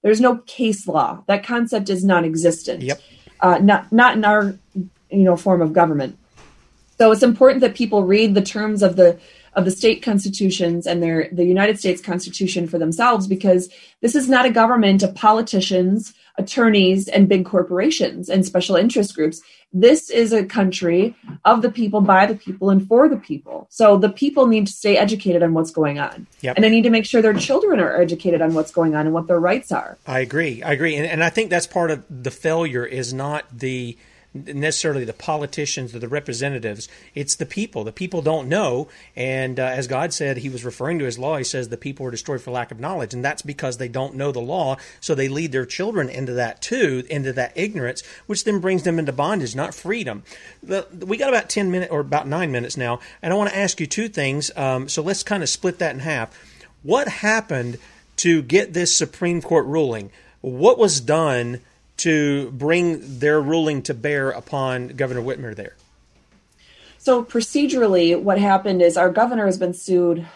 There's no case law. That concept is non-existent. Yep. Uh, not not in our you know form of government. So it's important that people read the terms of the of the state constitutions and their the United States Constitution for themselves because this is not a government of politicians, attorneys, and big corporations and special interest groups. This is a country of the people, by the people, and for the people. So the people need to stay educated on what's going on. Yep. And they need to make sure their children are educated on what's going on and what their rights are. I agree. I agree. And, and I think that's part of the failure is not the necessarily the politicians or the representatives. It's the people. The people don't know. And uh, as God said, He was referring to His law. He says the people were destroyed for lack of knowledge. And that's because they don't know the law. So they lead their children into that too, into that ignorance, which then brings them into bondage, not freedom. The, we got about 10 minutes or about nine minutes now. And I want to ask you two things. Um, so let's kind of split that in half. What happened to get this Supreme Court ruling? What was done? To bring their ruling to bear upon Governor Whitmer there? So, procedurally, what happened is our governor has been sued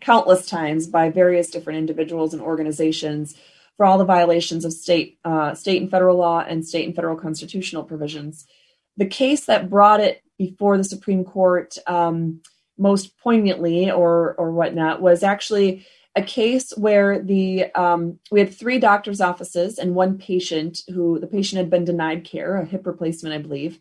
countless times by various different individuals and organizations for all the violations of state, uh, state and federal law and state and federal constitutional provisions. The case that brought it before the Supreme Court um, most poignantly, or or whatnot, was actually a case where the um, we had three doctors' offices and one patient who the patient had been denied care, a hip replacement, I believe,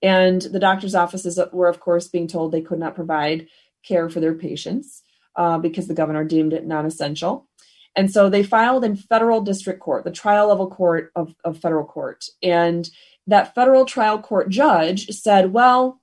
and the doctors' offices were, of course, being told they could not provide care for their patients uh, because the governor deemed it non-essential. And so they filed in federal district court, the trial level court of, of federal court. And that federal trial court judge said, well,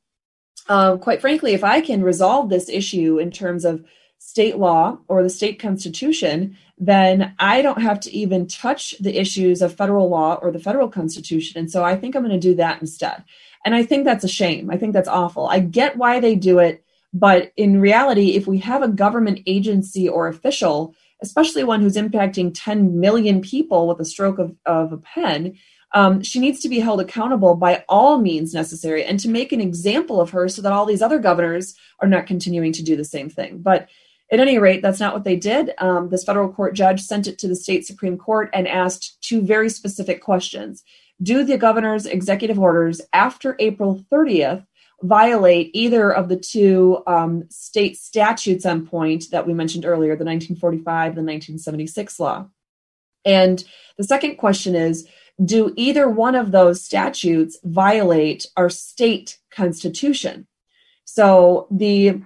uh, quite frankly, if I can resolve this issue in terms of state law or the state constitution, then I don't have to even touch the issues of federal law or the federal constitution. And so I think I'm going to do that instead. And I think that's a shame. I think that's awful. I get why they do it. But in reality, if we have a government agency or official, especially one who's impacting 10 million people with a stroke of, of a pen, um, she needs to be held accountable by all means necessary and to make an example of her so that all these other governors are not continuing to do the same thing. But at any rate, that's not what they did. Um, this federal court judge sent it to the state Supreme Court and asked two very specific questions. Do the governor's executive orders after April 30th violate either of the two um, state statutes on point that we mentioned earlier, the 1945 and the 1976 law? And the second question is Do either one of those statutes violate our state constitution? So the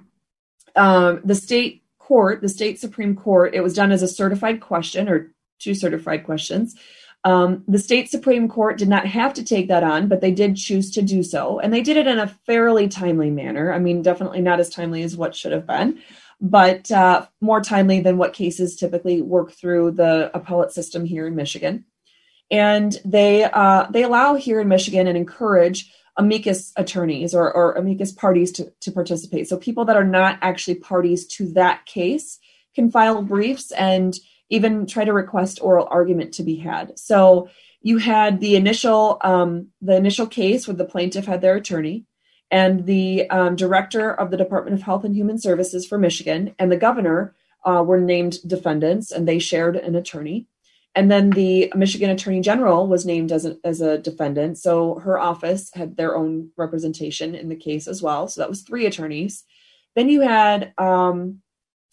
um, the state court, the state Supreme Court, it was done as a certified question or two certified questions. Um, the state Supreme Court did not have to take that on, but they did choose to do so. And they did it in a fairly timely manner. I mean, definitely not as timely as what should have been, but uh, more timely than what cases typically work through the appellate system here in Michigan. And they uh, they allow here in Michigan and encourage amicus attorneys or, or amicus parties to, to participate. So people that are not actually parties to that case can file briefs and even try to request oral argument to be had. So you had the initial um, the initial case where the plaintiff had their attorney and the um, director of the Department of Health and Human Services for Michigan and the governor uh, were named defendants and they shared an attorney. And then the Michigan Attorney General was named as a, as a defendant. So her office had their own representation in the case as well. So that was three attorneys. Then you had, um,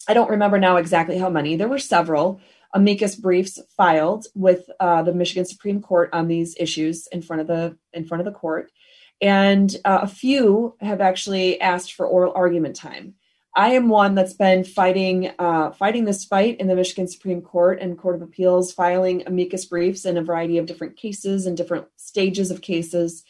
I don't remember now exactly how many, there were several amicus briefs filed with uh, the Michigan Supreme Court on these issues in front of the in front of the court, and uh, a few have actually asked for oral argument time. I am one that's been fighting uh, fighting this fight in the Michigan Supreme Court and Court of Appeals, filing amicus briefs in a variety of different cases and different stages of cases.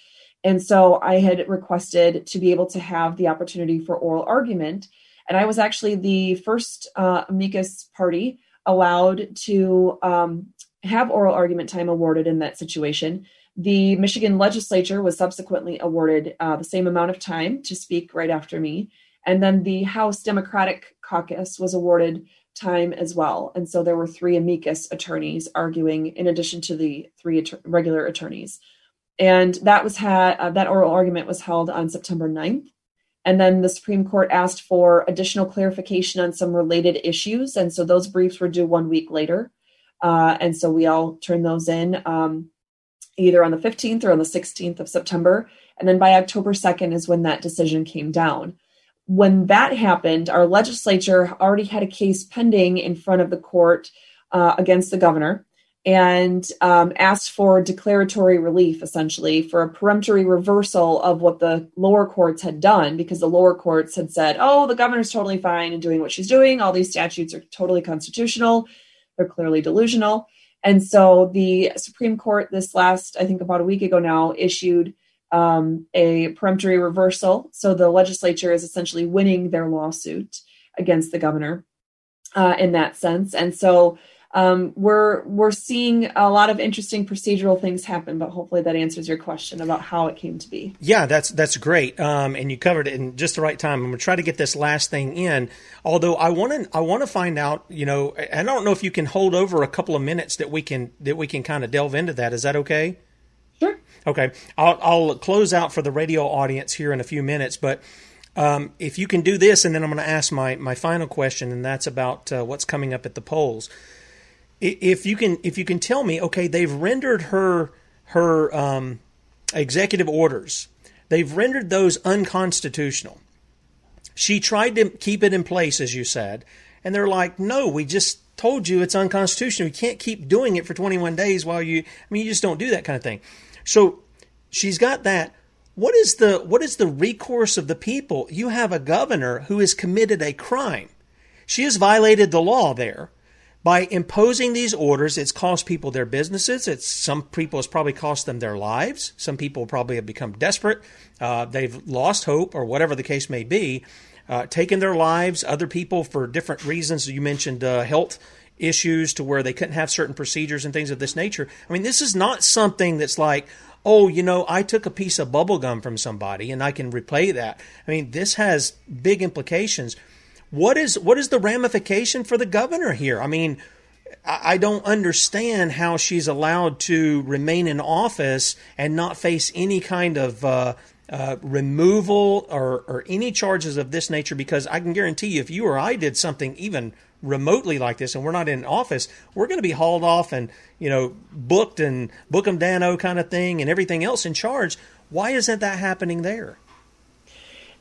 And so I had requested to be able to have the opportunity for oral argument. And I was actually the first uh, amicus party allowed to um, have oral argument time awarded in that situation. The Michigan legislature was subsequently awarded uh, the same amount of time to speak right after me. And then the House Democratic Caucus was awarded time as well. And so there were three amicus attorneys arguing in addition to the three att- regular attorneys. And that was had uh, that oral argument was held on September 9th. And then the Supreme Court asked for additional clarification on some related issues. And so those briefs were due one week later. Uh, and so we all turned those in um, either on the 15th or on the 16th of September. And then by October 2nd is when that decision came down. When that happened, our legislature already had a case pending in front of the court uh, against the governor and um, asked for declaratory relief, essentially, for a peremptory reversal of what the lower courts had done, because the lower courts had said, oh, the governor's totally fine in doing what she's doing. All these statutes are totally constitutional. They're clearly delusional. And so the Supreme Court, this last, I think about a week ago now, issued um, a peremptory reversal. So the legislature is essentially winning their lawsuit against the governor uh, in that sense. And so um, we're we're seeing a lot of interesting procedural things happen, but hopefully that answers your question about how it came to be. Yeah, that's that's great, um, and you covered it in just the right time. I'm to try to get this last thing in. Although I want to I want to find out. You know, I don't know if you can hold over a couple of minutes that we can that we can kind of delve into that. Is that okay? Okay, I'll I'll close out for the radio audience here in a few minutes, but. Um, if you can do this, and then I'm going to ask my, my final question, and that's about uh, what's coming up at the polls. If you can if you can tell me okay they've rendered her her um, executive orders. They've rendered those unconstitutional. She tried to keep it in place as you said and they're like no we just told you it's unconstitutional. You can't keep doing it for 21 days while you i mean you just don't do that kind of thing so she's got that what is the what is the recourse of the people you have a governor who has committed a crime she has violated the law there by imposing these orders, it's cost people their businesses. It's some people it's probably cost them their lives. Some people probably have become desperate. Uh, they've lost hope, or whatever the case may be, uh, taken their lives. Other people, for different reasons, you mentioned uh, health issues to where they couldn't have certain procedures and things of this nature. I mean, this is not something that's like, oh, you know, I took a piece of bubble gum from somebody and I can replay that. I mean, this has big implications what is what is the ramification for the governor here? I mean, I don't understand how she's allowed to remain in office and not face any kind of uh, uh, removal or, or any charges of this nature. Because I can guarantee you, if you or I did something even remotely like this and we're not in office, we're going to be hauled off and you know booked and book 'em Danno kind of thing and everything else in charge. Why isn't that happening there?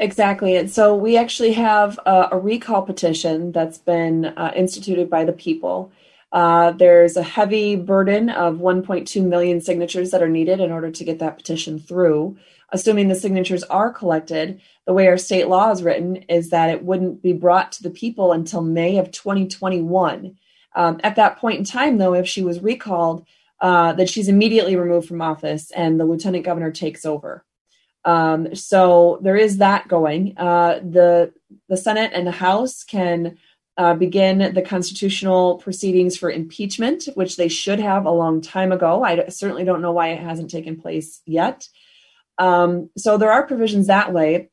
Exactly. And so we actually have a, a recall petition that's been uh, instituted by the people. Uh, there's a heavy burden of 1.2 million signatures that are needed in order to get that petition through. Assuming the signatures are collected, the way our state law is written is that it wouldn't be brought to the people until May of 2021. Um, at that point in time, though, if she was recalled, uh, that she's immediately removed from office and the lieutenant governor takes over. Um, so there is that going. Uh, the the Senate and the House can uh, begin the constitutional proceedings for impeachment, which they should have a long time ago. I certainly don't know why it hasn't taken place yet. Um, so there are provisions that way.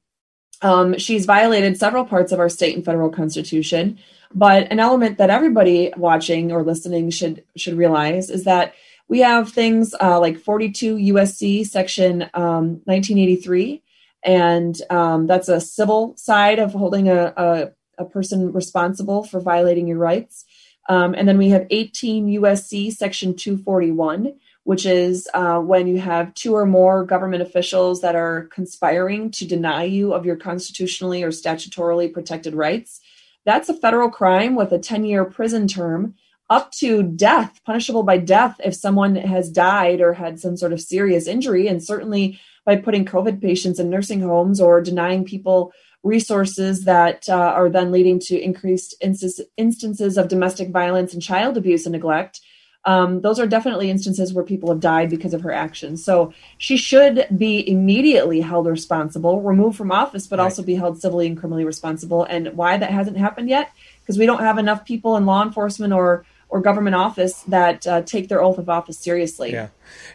Um, she's violated several parts of our state and federal constitution, but an element that everybody watching or listening should should realize is that we have things uh, like 42 USC section um, 1983, and um, that's a civil side of holding a, a, a, person responsible for violating your rights. Um, and then we have 18 USC section 241, which is uh, when you have two or more government officials that are conspiring to deny you of your constitutionally or statutorily protected rights. That's a federal crime with a 10 year prison term up to death, punishable by death if someone has died or had some sort of serious injury, and certainly by putting COVID patients in nursing homes or denying people resources that uh, are then leading to increased instances of domestic violence and child abuse and neglect. Um, those are definitely instances where people have died because of her actions. So she should be immediately held responsible, removed from office, but right. also be held civilly and criminally responsible. And why that hasn't happened yet? Because we don't have enough people in law enforcement or or government office that uh, take their oath of office seriously. Yeah.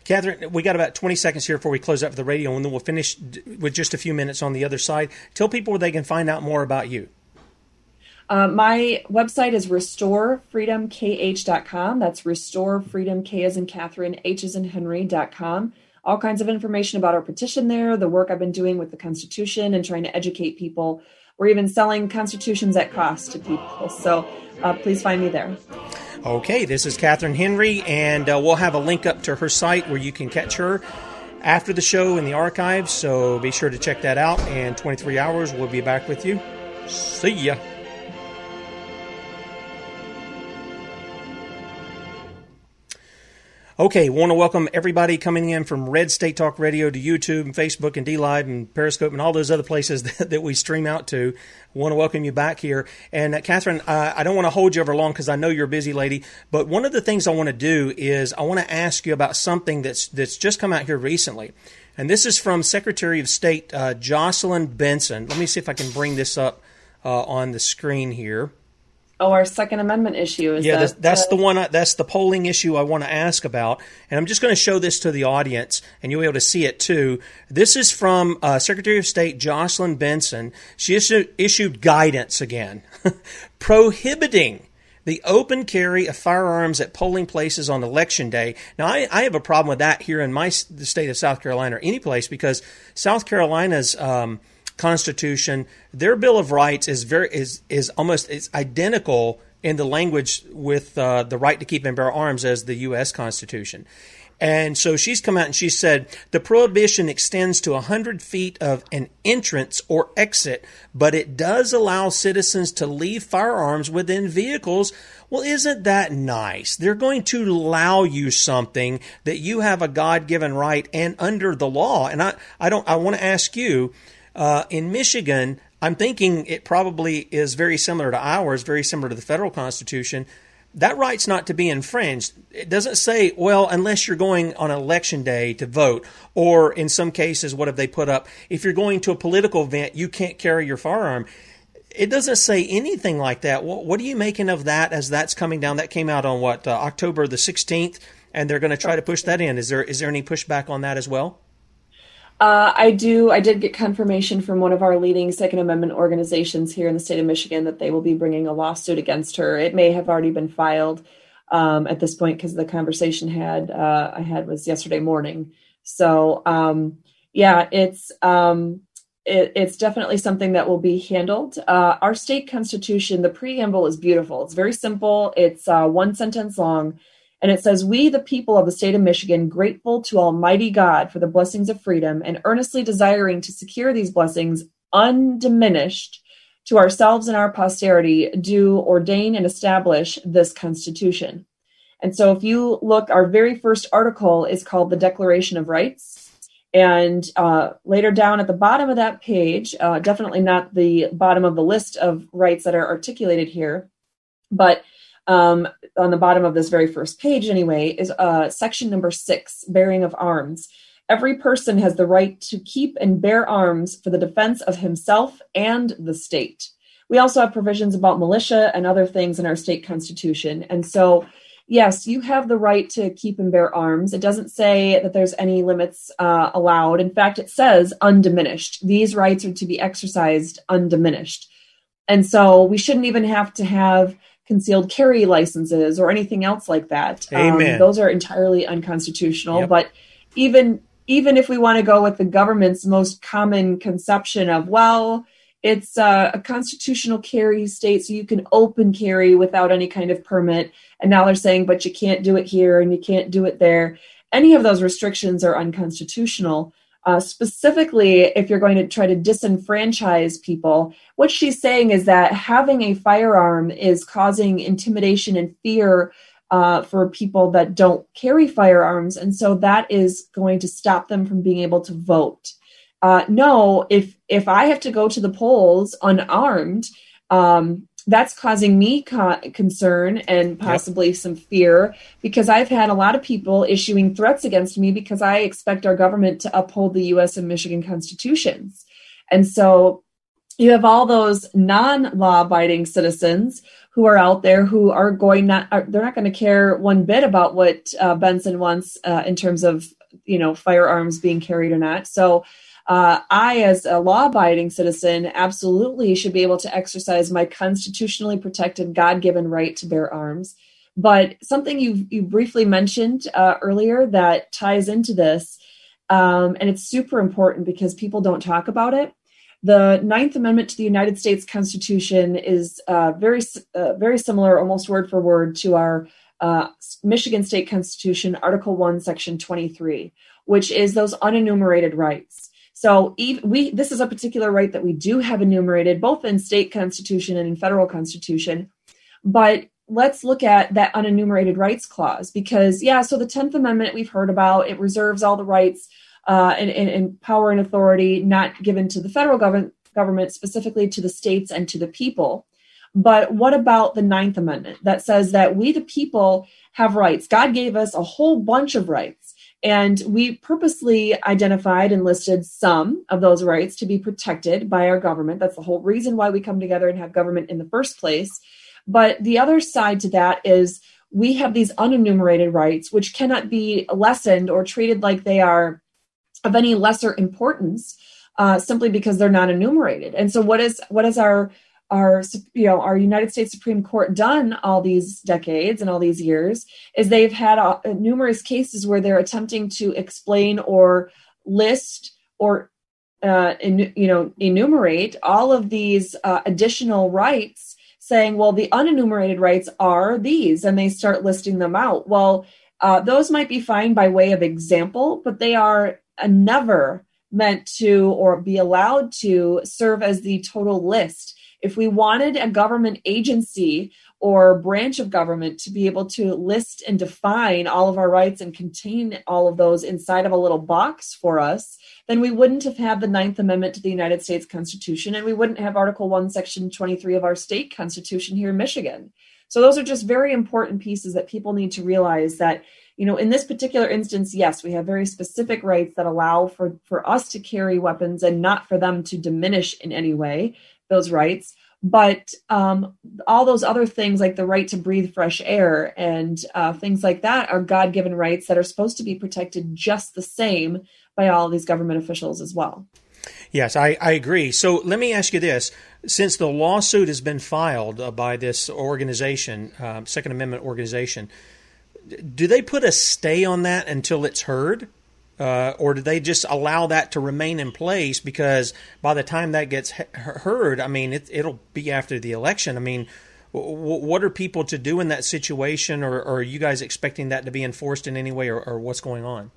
Katherine, we got about 20 seconds here before we close up the radio, and then we'll finish with just a few minutes on the other side. Tell people where they can find out more about you. Uh, my website is restorefreedomkh.com. That's restorefreedom, K as in Katherine, H as in Henry.com. All kinds of information about our petition there, the work I've been doing with the Constitution and trying to educate people. We're even selling constitutions at cost to people. So uh, please find me there. Okay, this is Katherine Henry, and uh, we'll have a link up to her site where you can catch her after the show in the archives. So be sure to check that out. And 23 hours, we'll be back with you. See ya. Okay, want to welcome everybody coming in from Red State Talk Radio to YouTube and Facebook and DLive and Periscope and all those other places that, that we stream out to. want to welcome you back here. And uh, Katherine, uh, I don't want to hold you over long because I know you're a busy lady. But one of the things I want to do is I want to ask you about something that's that's just come out here recently. And this is from Secretary of State uh, Jocelyn Benson. Let me see if I can bring this up uh, on the screen here. Oh, our Second Amendment issue is yeah. that, that's, that's uh, the one. I, that's the polling issue I want to ask about, and I'm just going to show this to the audience, and you'll be able to see it too. This is from uh, Secretary of State Jocelyn Benson. She issued, issued guidance again, prohibiting the open carry of firearms at polling places on election day. Now, I, I have a problem with that here in my the state of South Carolina or any place because South Carolina's um, Constitution, their Bill of Rights is very is is almost it's identical in the language with uh, the right to keep and bear arms as the U.S. Constitution. And so she's come out and she said the prohibition extends to 100 feet of an entrance or exit, but it does allow citizens to leave firearms within vehicles. Well, isn't that nice? They're going to allow you something that you have a God given right and under the law. And I, I don't, I want to ask you, uh, in Michigan, I'm thinking it probably is very similar to ours, very similar to the federal constitution. That right's not to be infringed. It doesn't say, well, unless you're going on election day to vote, or in some cases, what have they put up? If you're going to a political event, you can't carry your firearm. It doesn't say anything like that. What, what are you making of that as that's coming down? That came out on what uh, October the 16th, and they're going to try to push that in. Is there is there any pushback on that as well? Uh, I do. I did get confirmation from one of our leading Second Amendment organizations here in the state of Michigan that they will be bringing a lawsuit against her. It may have already been filed um, at this point because the conversation had uh, I had was yesterday morning. So um, yeah, it's um, it, it's definitely something that will be handled. Uh, our state constitution, the preamble is beautiful. It's very simple. It's uh, one sentence long and it says, We, the people of the state of Michigan, grateful to Almighty God for the blessings of freedom and earnestly desiring to secure these blessings undiminished to ourselves and our posterity, do ordain and establish this Constitution. And so, if you look, our very first article is called the Declaration of Rights. And uh, later down at the bottom of that page, uh, definitely not the bottom of the list of rights that are articulated here, but um, on the bottom of this very first page, anyway, is uh, section number six, bearing of arms. Every person has the right to keep and bear arms for the defense of himself and the state. We also have provisions about militia and other things in our state constitution. And so, yes, you have the right to keep and bear arms. It doesn't say that there's any limits uh, allowed. In fact, it says undiminished. These rights are to be exercised undiminished. And so we shouldn't even have to have concealed carry licenses or anything else like that. Um, Amen. Um, those are entirely unconstitutional. Yep. But even even if we want to go with the government's most common conception of well, it's uh, a constitutional carry state, so you can open carry without any kind of permit. And now they're saying, but you can't do it here and you can't do it there. Any of those restrictions are unconstitutional. Uh, specifically, if you're going to try to disenfranchise people, what she's saying is that having a firearm is causing intimidation and fear uh, for people that don't carry firearms. And so that is going to stop them from being able to vote. Uh, no, if if I have to go to the polls unarmed, um, that's causing me co- concern and possibly yep. some fear because I've had a lot of people issuing threats against me because I expect our government to uphold the US and Michigan constitutions. And so you have all those non-law abiding citizens who are out there who are going not are, they're not going to care one bit about what uh, Benson wants uh, in terms of you know firearms being carried or not. So uh, I, as a law abiding citizen, absolutely should be able to exercise my constitutionally protected God given right to bear arms. But something you you briefly mentioned uh, earlier that ties into this, um, and it's super important because people don't talk about it. The Ninth Amendment to the United States Constitution is uh, very uh, very similar, almost word for word, to our uh, Michigan State Constitution, Article One, Section Twenty Three, which is those unenumerated rights. So we this is a particular right that we do have enumerated both in state constitution and in federal constitution. But let's look at that unenumerated rights clause because yeah, so the 10th amendment we've heard about, it reserves all the rights uh, and, and, and power and authority not given to the federal government government specifically to the states and to the people. But what about the Ninth Amendment that says that we, the people, have rights? God gave us a whole bunch of rights. And we purposely identified and listed some of those rights to be protected by our government. That's the whole reason why we come together and have government in the first place. But the other side to that is we have these unenumerated rights, which cannot be lessened or treated like they are of any lesser importance uh, simply because they're not enumerated. And so, what is what is our our you know our United States Supreme Court done all these decades and all these years is they've had uh, numerous cases where they're attempting to explain or list or uh, in, you know enumerate all of these uh, additional rights saying well the unenumerated rights are these and they start listing them out. Well uh, those might be fine by way of example but they are never meant to or be allowed to serve as the total list if we wanted a government agency or branch of government to be able to list and define all of our rights and contain all of those inside of a little box for us, then we wouldn't have had the Ninth Amendment to the United States Constitution and we wouldn't have Article 1, Section 23 of our state constitution here in Michigan. So, those are just very important pieces that people need to realize that you know in this particular instance yes we have very specific rights that allow for for us to carry weapons and not for them to diminish in any way those rights but um, all those other things like the right to breathe fresh air and uh, things like that are god-given rights that are supposed to be protected just the same by all these government officials as well Yes, I, I agree. So let me ask you this: since the lawsuit has been filed uh, by this organization, uh, Second Amendment organization, do they put a stay on that until it's heard? Uh, or do they just allow that to remain in place because by the time that gets he- heard, I mean, it, will be after the election. I mean, w- what are people to do in that situation, or, or, are you guys expecting that to be enforced in any way, or, or what's going on?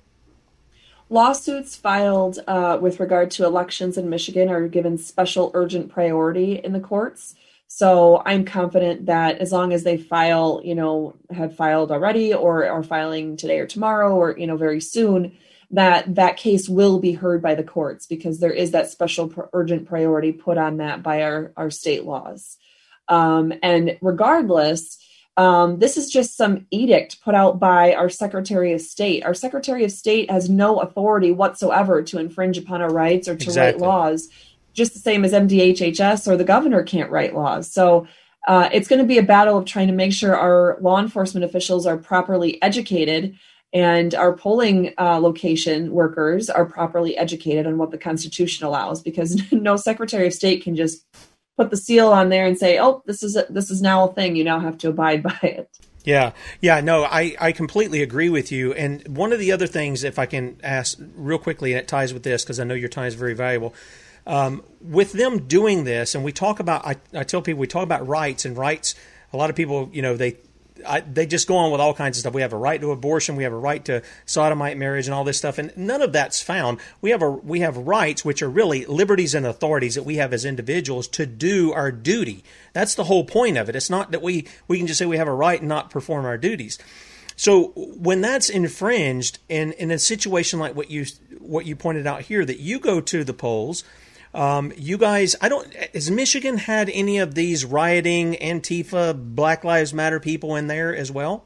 Lawsuits filed uh, with regard to elections in Michigan are given special urgent priority in the courts. So I'm confident that as long as they file, you know, have filed already or are filing today or tomorrow or, you know, very soon, that that case will be heard by the courts because there is that special pr- urgent priority put on that by our, our state laws. Um, and regardless, um, this is just some edict put out by our Secretary of State. Our Secretary of State has no authority whatsoever to infringe upon our rights or to exactly. write laws, just the same as MDHHS or the governor can't write laws. So uh, it's going to be a battle of trying to make sure our law enforcement officials are properly educated and our polling uh, location workers are properly educated on what the Constitution allows, because no Secretary of State can just put the seal on there and say, "Oh, this is a, this is now a thing. You now have to abide by it." Yeah, yeah, no, I, I completely agree with you. And one of the other things, if I can ask real quickly, and it ties with this because I know your time is very valuable. Um, with them doing this, and we talk about, I, I tell people we talk about rights and rights. A lot of people, you know, they I, they just go on with all kinds of stuff. We have a right to abortion, we have a right to sodomite marriage, and all this stuff, and none of that's found. We have a we have rights, which are really liberties and authorities that we have as individuals to do our duty. That's the whole point of it. It's not that we we can just say we have a right and not perform our duties. So when that's infringed, in in a situation like what you what you pointed out here, that you go to the polls um, you guys, I don't. Has Michigan had any of these rioting Antifa, Black Lives Matter people in there as well?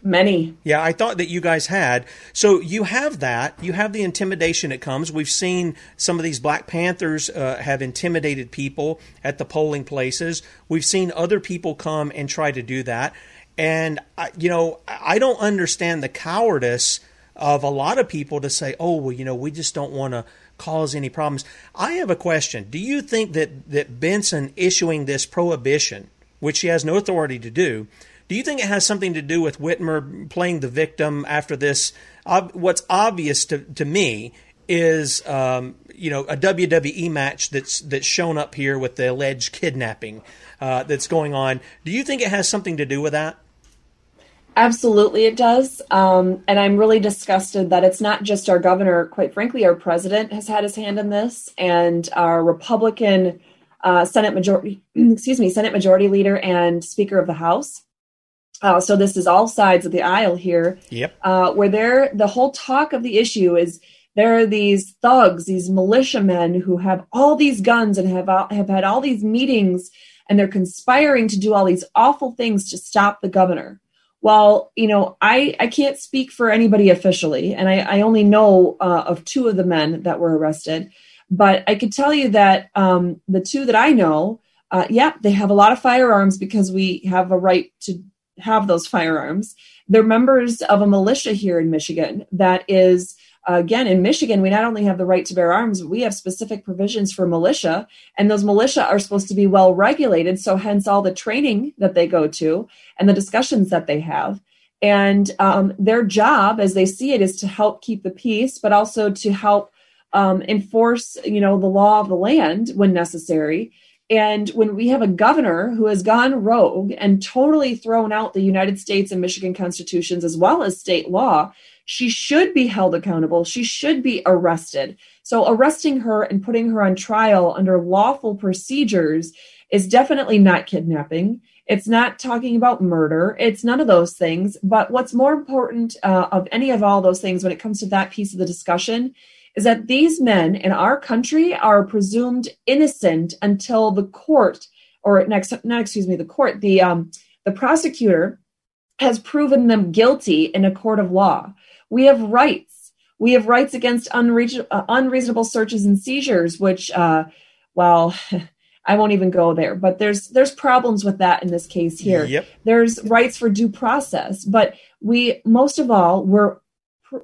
Many. Yeah, I thought that you guys had. So you have that. You have the intimidation that comes. We've seen some of these Black Panthers uh, have intimidated people at the polling places. We've seen other people come and try to do that. And, I, you know, I don't understand the cowardice of a lot of people to say, oh, well, you know, we just don't want to cause any problems. I have a question. Do you think that, that Benson issuing this prohibition, which he has no authority to do, do you think it has something to do with Whitmer playing the victim after this? Uh, what's obvious to, to me is um, you know a WWE match that's that's shown up here with the alleged kidnapping uh, that's going on. Do you think it has something to do with that? Absolutely, it does. Um, and I'm really disgusted that it's not just our governor. Quite frankly, our president has had his hand in this, and our Republican uh, Senate majority, excuse me, Senate Majority Leader and Speaker of the House. Uh, so this is all sides of the aisle here. Yep. Uh, where there, the whole talk of the issue is there are these thugs, these militiamen who have all these guns and have have had all these meetings, and they're conspiring to do all these awful things to stop the governor well, you know, I, I can't speak for anybody officially, and I, I only know uh, of two of the men that were arrested. But I could tell you that um, the two that I know, uh, yeah, they have a lot of firearms because we have a right to have those firearms. They're members of a militia here in Michigan that is again, in Michigan, we not only have the right to bear arms, but we have specific provisions for militia, and those militia are supposed to be well regulated. So, hence all the training that they go to and the discussions that they have. And um, their job, as they see it, is to help keep the peace, but also to help um, enforce, you know, the law of the land when necessary. And when we have a governor who has gone rogue and totally thrown out the United States and Michigan constitutions as well as state law, she should be held accountable. She should be arrested. So, arresting her and putting her on trial under lawful procedures is definitely not kidnapping. It's not talking about murder. It's none of those things. But what's more important uh, of any of all those things when it comes to that piece of the discussion is that these men in our country are presumed innocent until the court, or next, not excuse me, the court, the um, the prosecutor has proven them guilty in a court of law. We have rights. We have rights against unreasonable, uh, unreasonable searches and seizures, which, uh, well, I won't even go there. But there's there's problems with that in this case here. Yep. There's rights for due process, but we most of all we're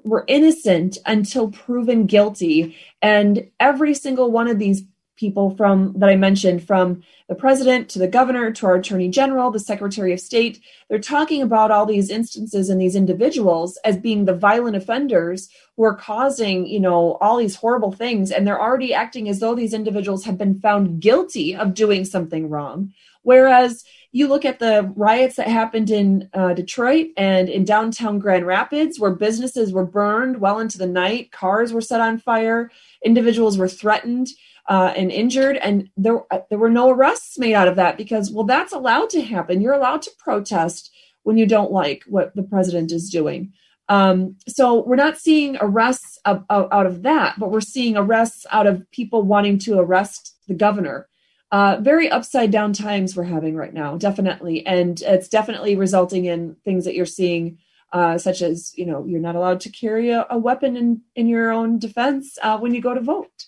we're innocent until proven guilty, and every single one of these people from that I mentioned, from the president to the governor to our attorney general, the secretary of state, they're talking about all these instances and these individuals as being the violent offenders who are causing, you know, all these horrible things. And they're already acting as though these individuals have been found guilty of doing something wrong. Whereas you look at the riots that happened in uh, Detroit and in downtown Grand Rapids, where businesses were burned well into the night, cars were set on fire, individuals were threatened uh, and injured, and there uh, there were no arrests made out of that because well, that's allowed to happen. You're allowed to protest when you don't like what the president is doing. Um, so we're not seeing arrests of, of, out of that, but we're seeing arrests out of people wanting to arrest the governor. Uh, very upside down times we're having right now, definitely, and it's definitely resulting in things that you're seeing, uh, such as you know you're not allowed to carry a, a weapon in in your own defense uh, when you go to vote.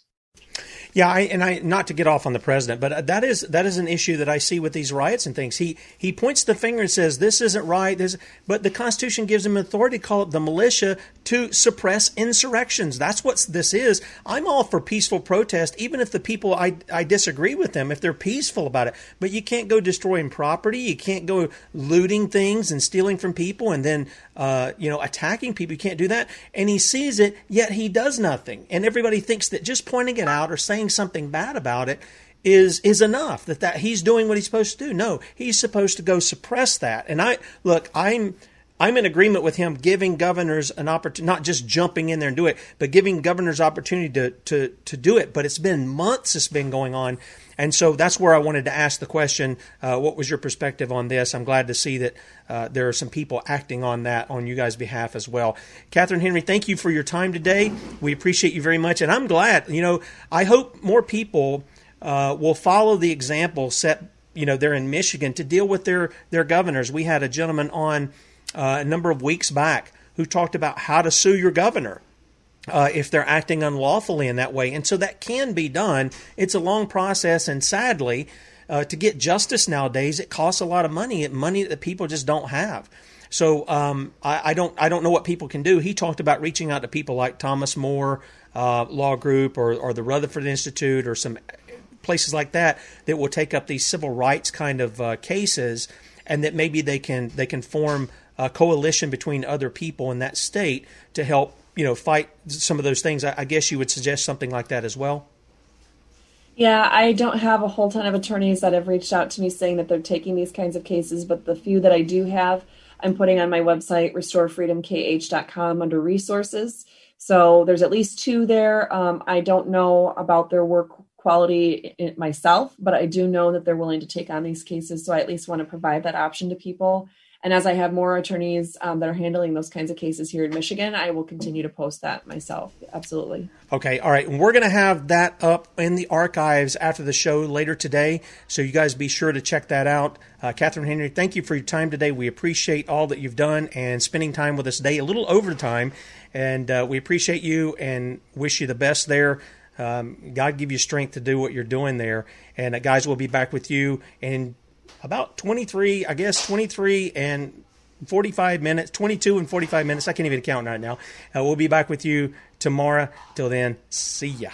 Yeah, I, and I not to get off on the president, but uh, that is that is an issue that I see with these riots and things. He he points the finger and says this isn't right. This, but the Constitution gives him authority to call it the militia to suppress insurrections. That's what this is. I'm all for peaceful protest, even if the people I I disagree with them, if they're peaceful about it. But you can't go destroying property. You can't go looting things and stealing from people and then uh, you know attacking people. You can't do that. And he sees it, yet he does nothing. And everybody thinks that just pointing it out or saying saying something bad about it is is enough that that he's doing what he's supposed to do. No, he's supposed to go suppress that. And I look, I'm I'm in agreement with him giving governors an opportunity, not just jumping in there and do it, but giving governors opportunity to, to, to do it. But it's been months it's been going on. And so that's where I wanted to ask the question uh, what was your perspective on this? I'm glad to see that uh, there are some people acting on that on you guys' behalf as well. Katherine Henry, thank you for your time today. We appreciate you very much. And I'm glad, you know, I hope more people uh, will follow the example set, you know, they're in Michigan to deal with their, their governors. We had a gentleman on uh, a number of weeks back who talked about how to sue your governor. Uh, if they're acting unlawfully in that way. And so that can be done. It's a long process, and sadly, uh, to get justice nowadays, it costs a lot of money, money that people just don't have. So um, I, I, don't I don't know what people can do. He talked about reaching out to people like Thomas More uh, Law Group or, or the Rutherford Institute or some places like that that will take up these civil rights kind of uh, cases, and that maybe they can they can form a coalition between other people in that state to help you know fight some of those things. I, I guess you would suggest something like that as well. Yeah, I don't have a whole ton of attorneys that have reached out to me saying that they're taking these kinds of cases, but the few that I do have, I'm putting on my website, restorefreedomkh.com, under resources. So there's at least two there. Um, I don't know about their work quality myself, but I do know that they're willing to take on these cases. So I at least want to provide that option to people. And as I have more attorneys um, that are handling those kinds of cases here in Michigan, I will continue to post that myself. Absolutely. Okay. All right. And we're going to have that up in the archives after the show later today. So you guys be sure to check that out. Uh, Katherine Henry, thank you for your time today. We appreciate all that you've done and spending time with us today, a little over time. And uh, we appreciate you and wish you the best there. Um, God give you strength to do what you're doing there. And uh, guys, we'll be back with you in about 23, I guess 23 and 45 minutes, 22 and 45 minutes. I can't even count right now. Uh, we'll be back with you tomorrow. Till then, see ya.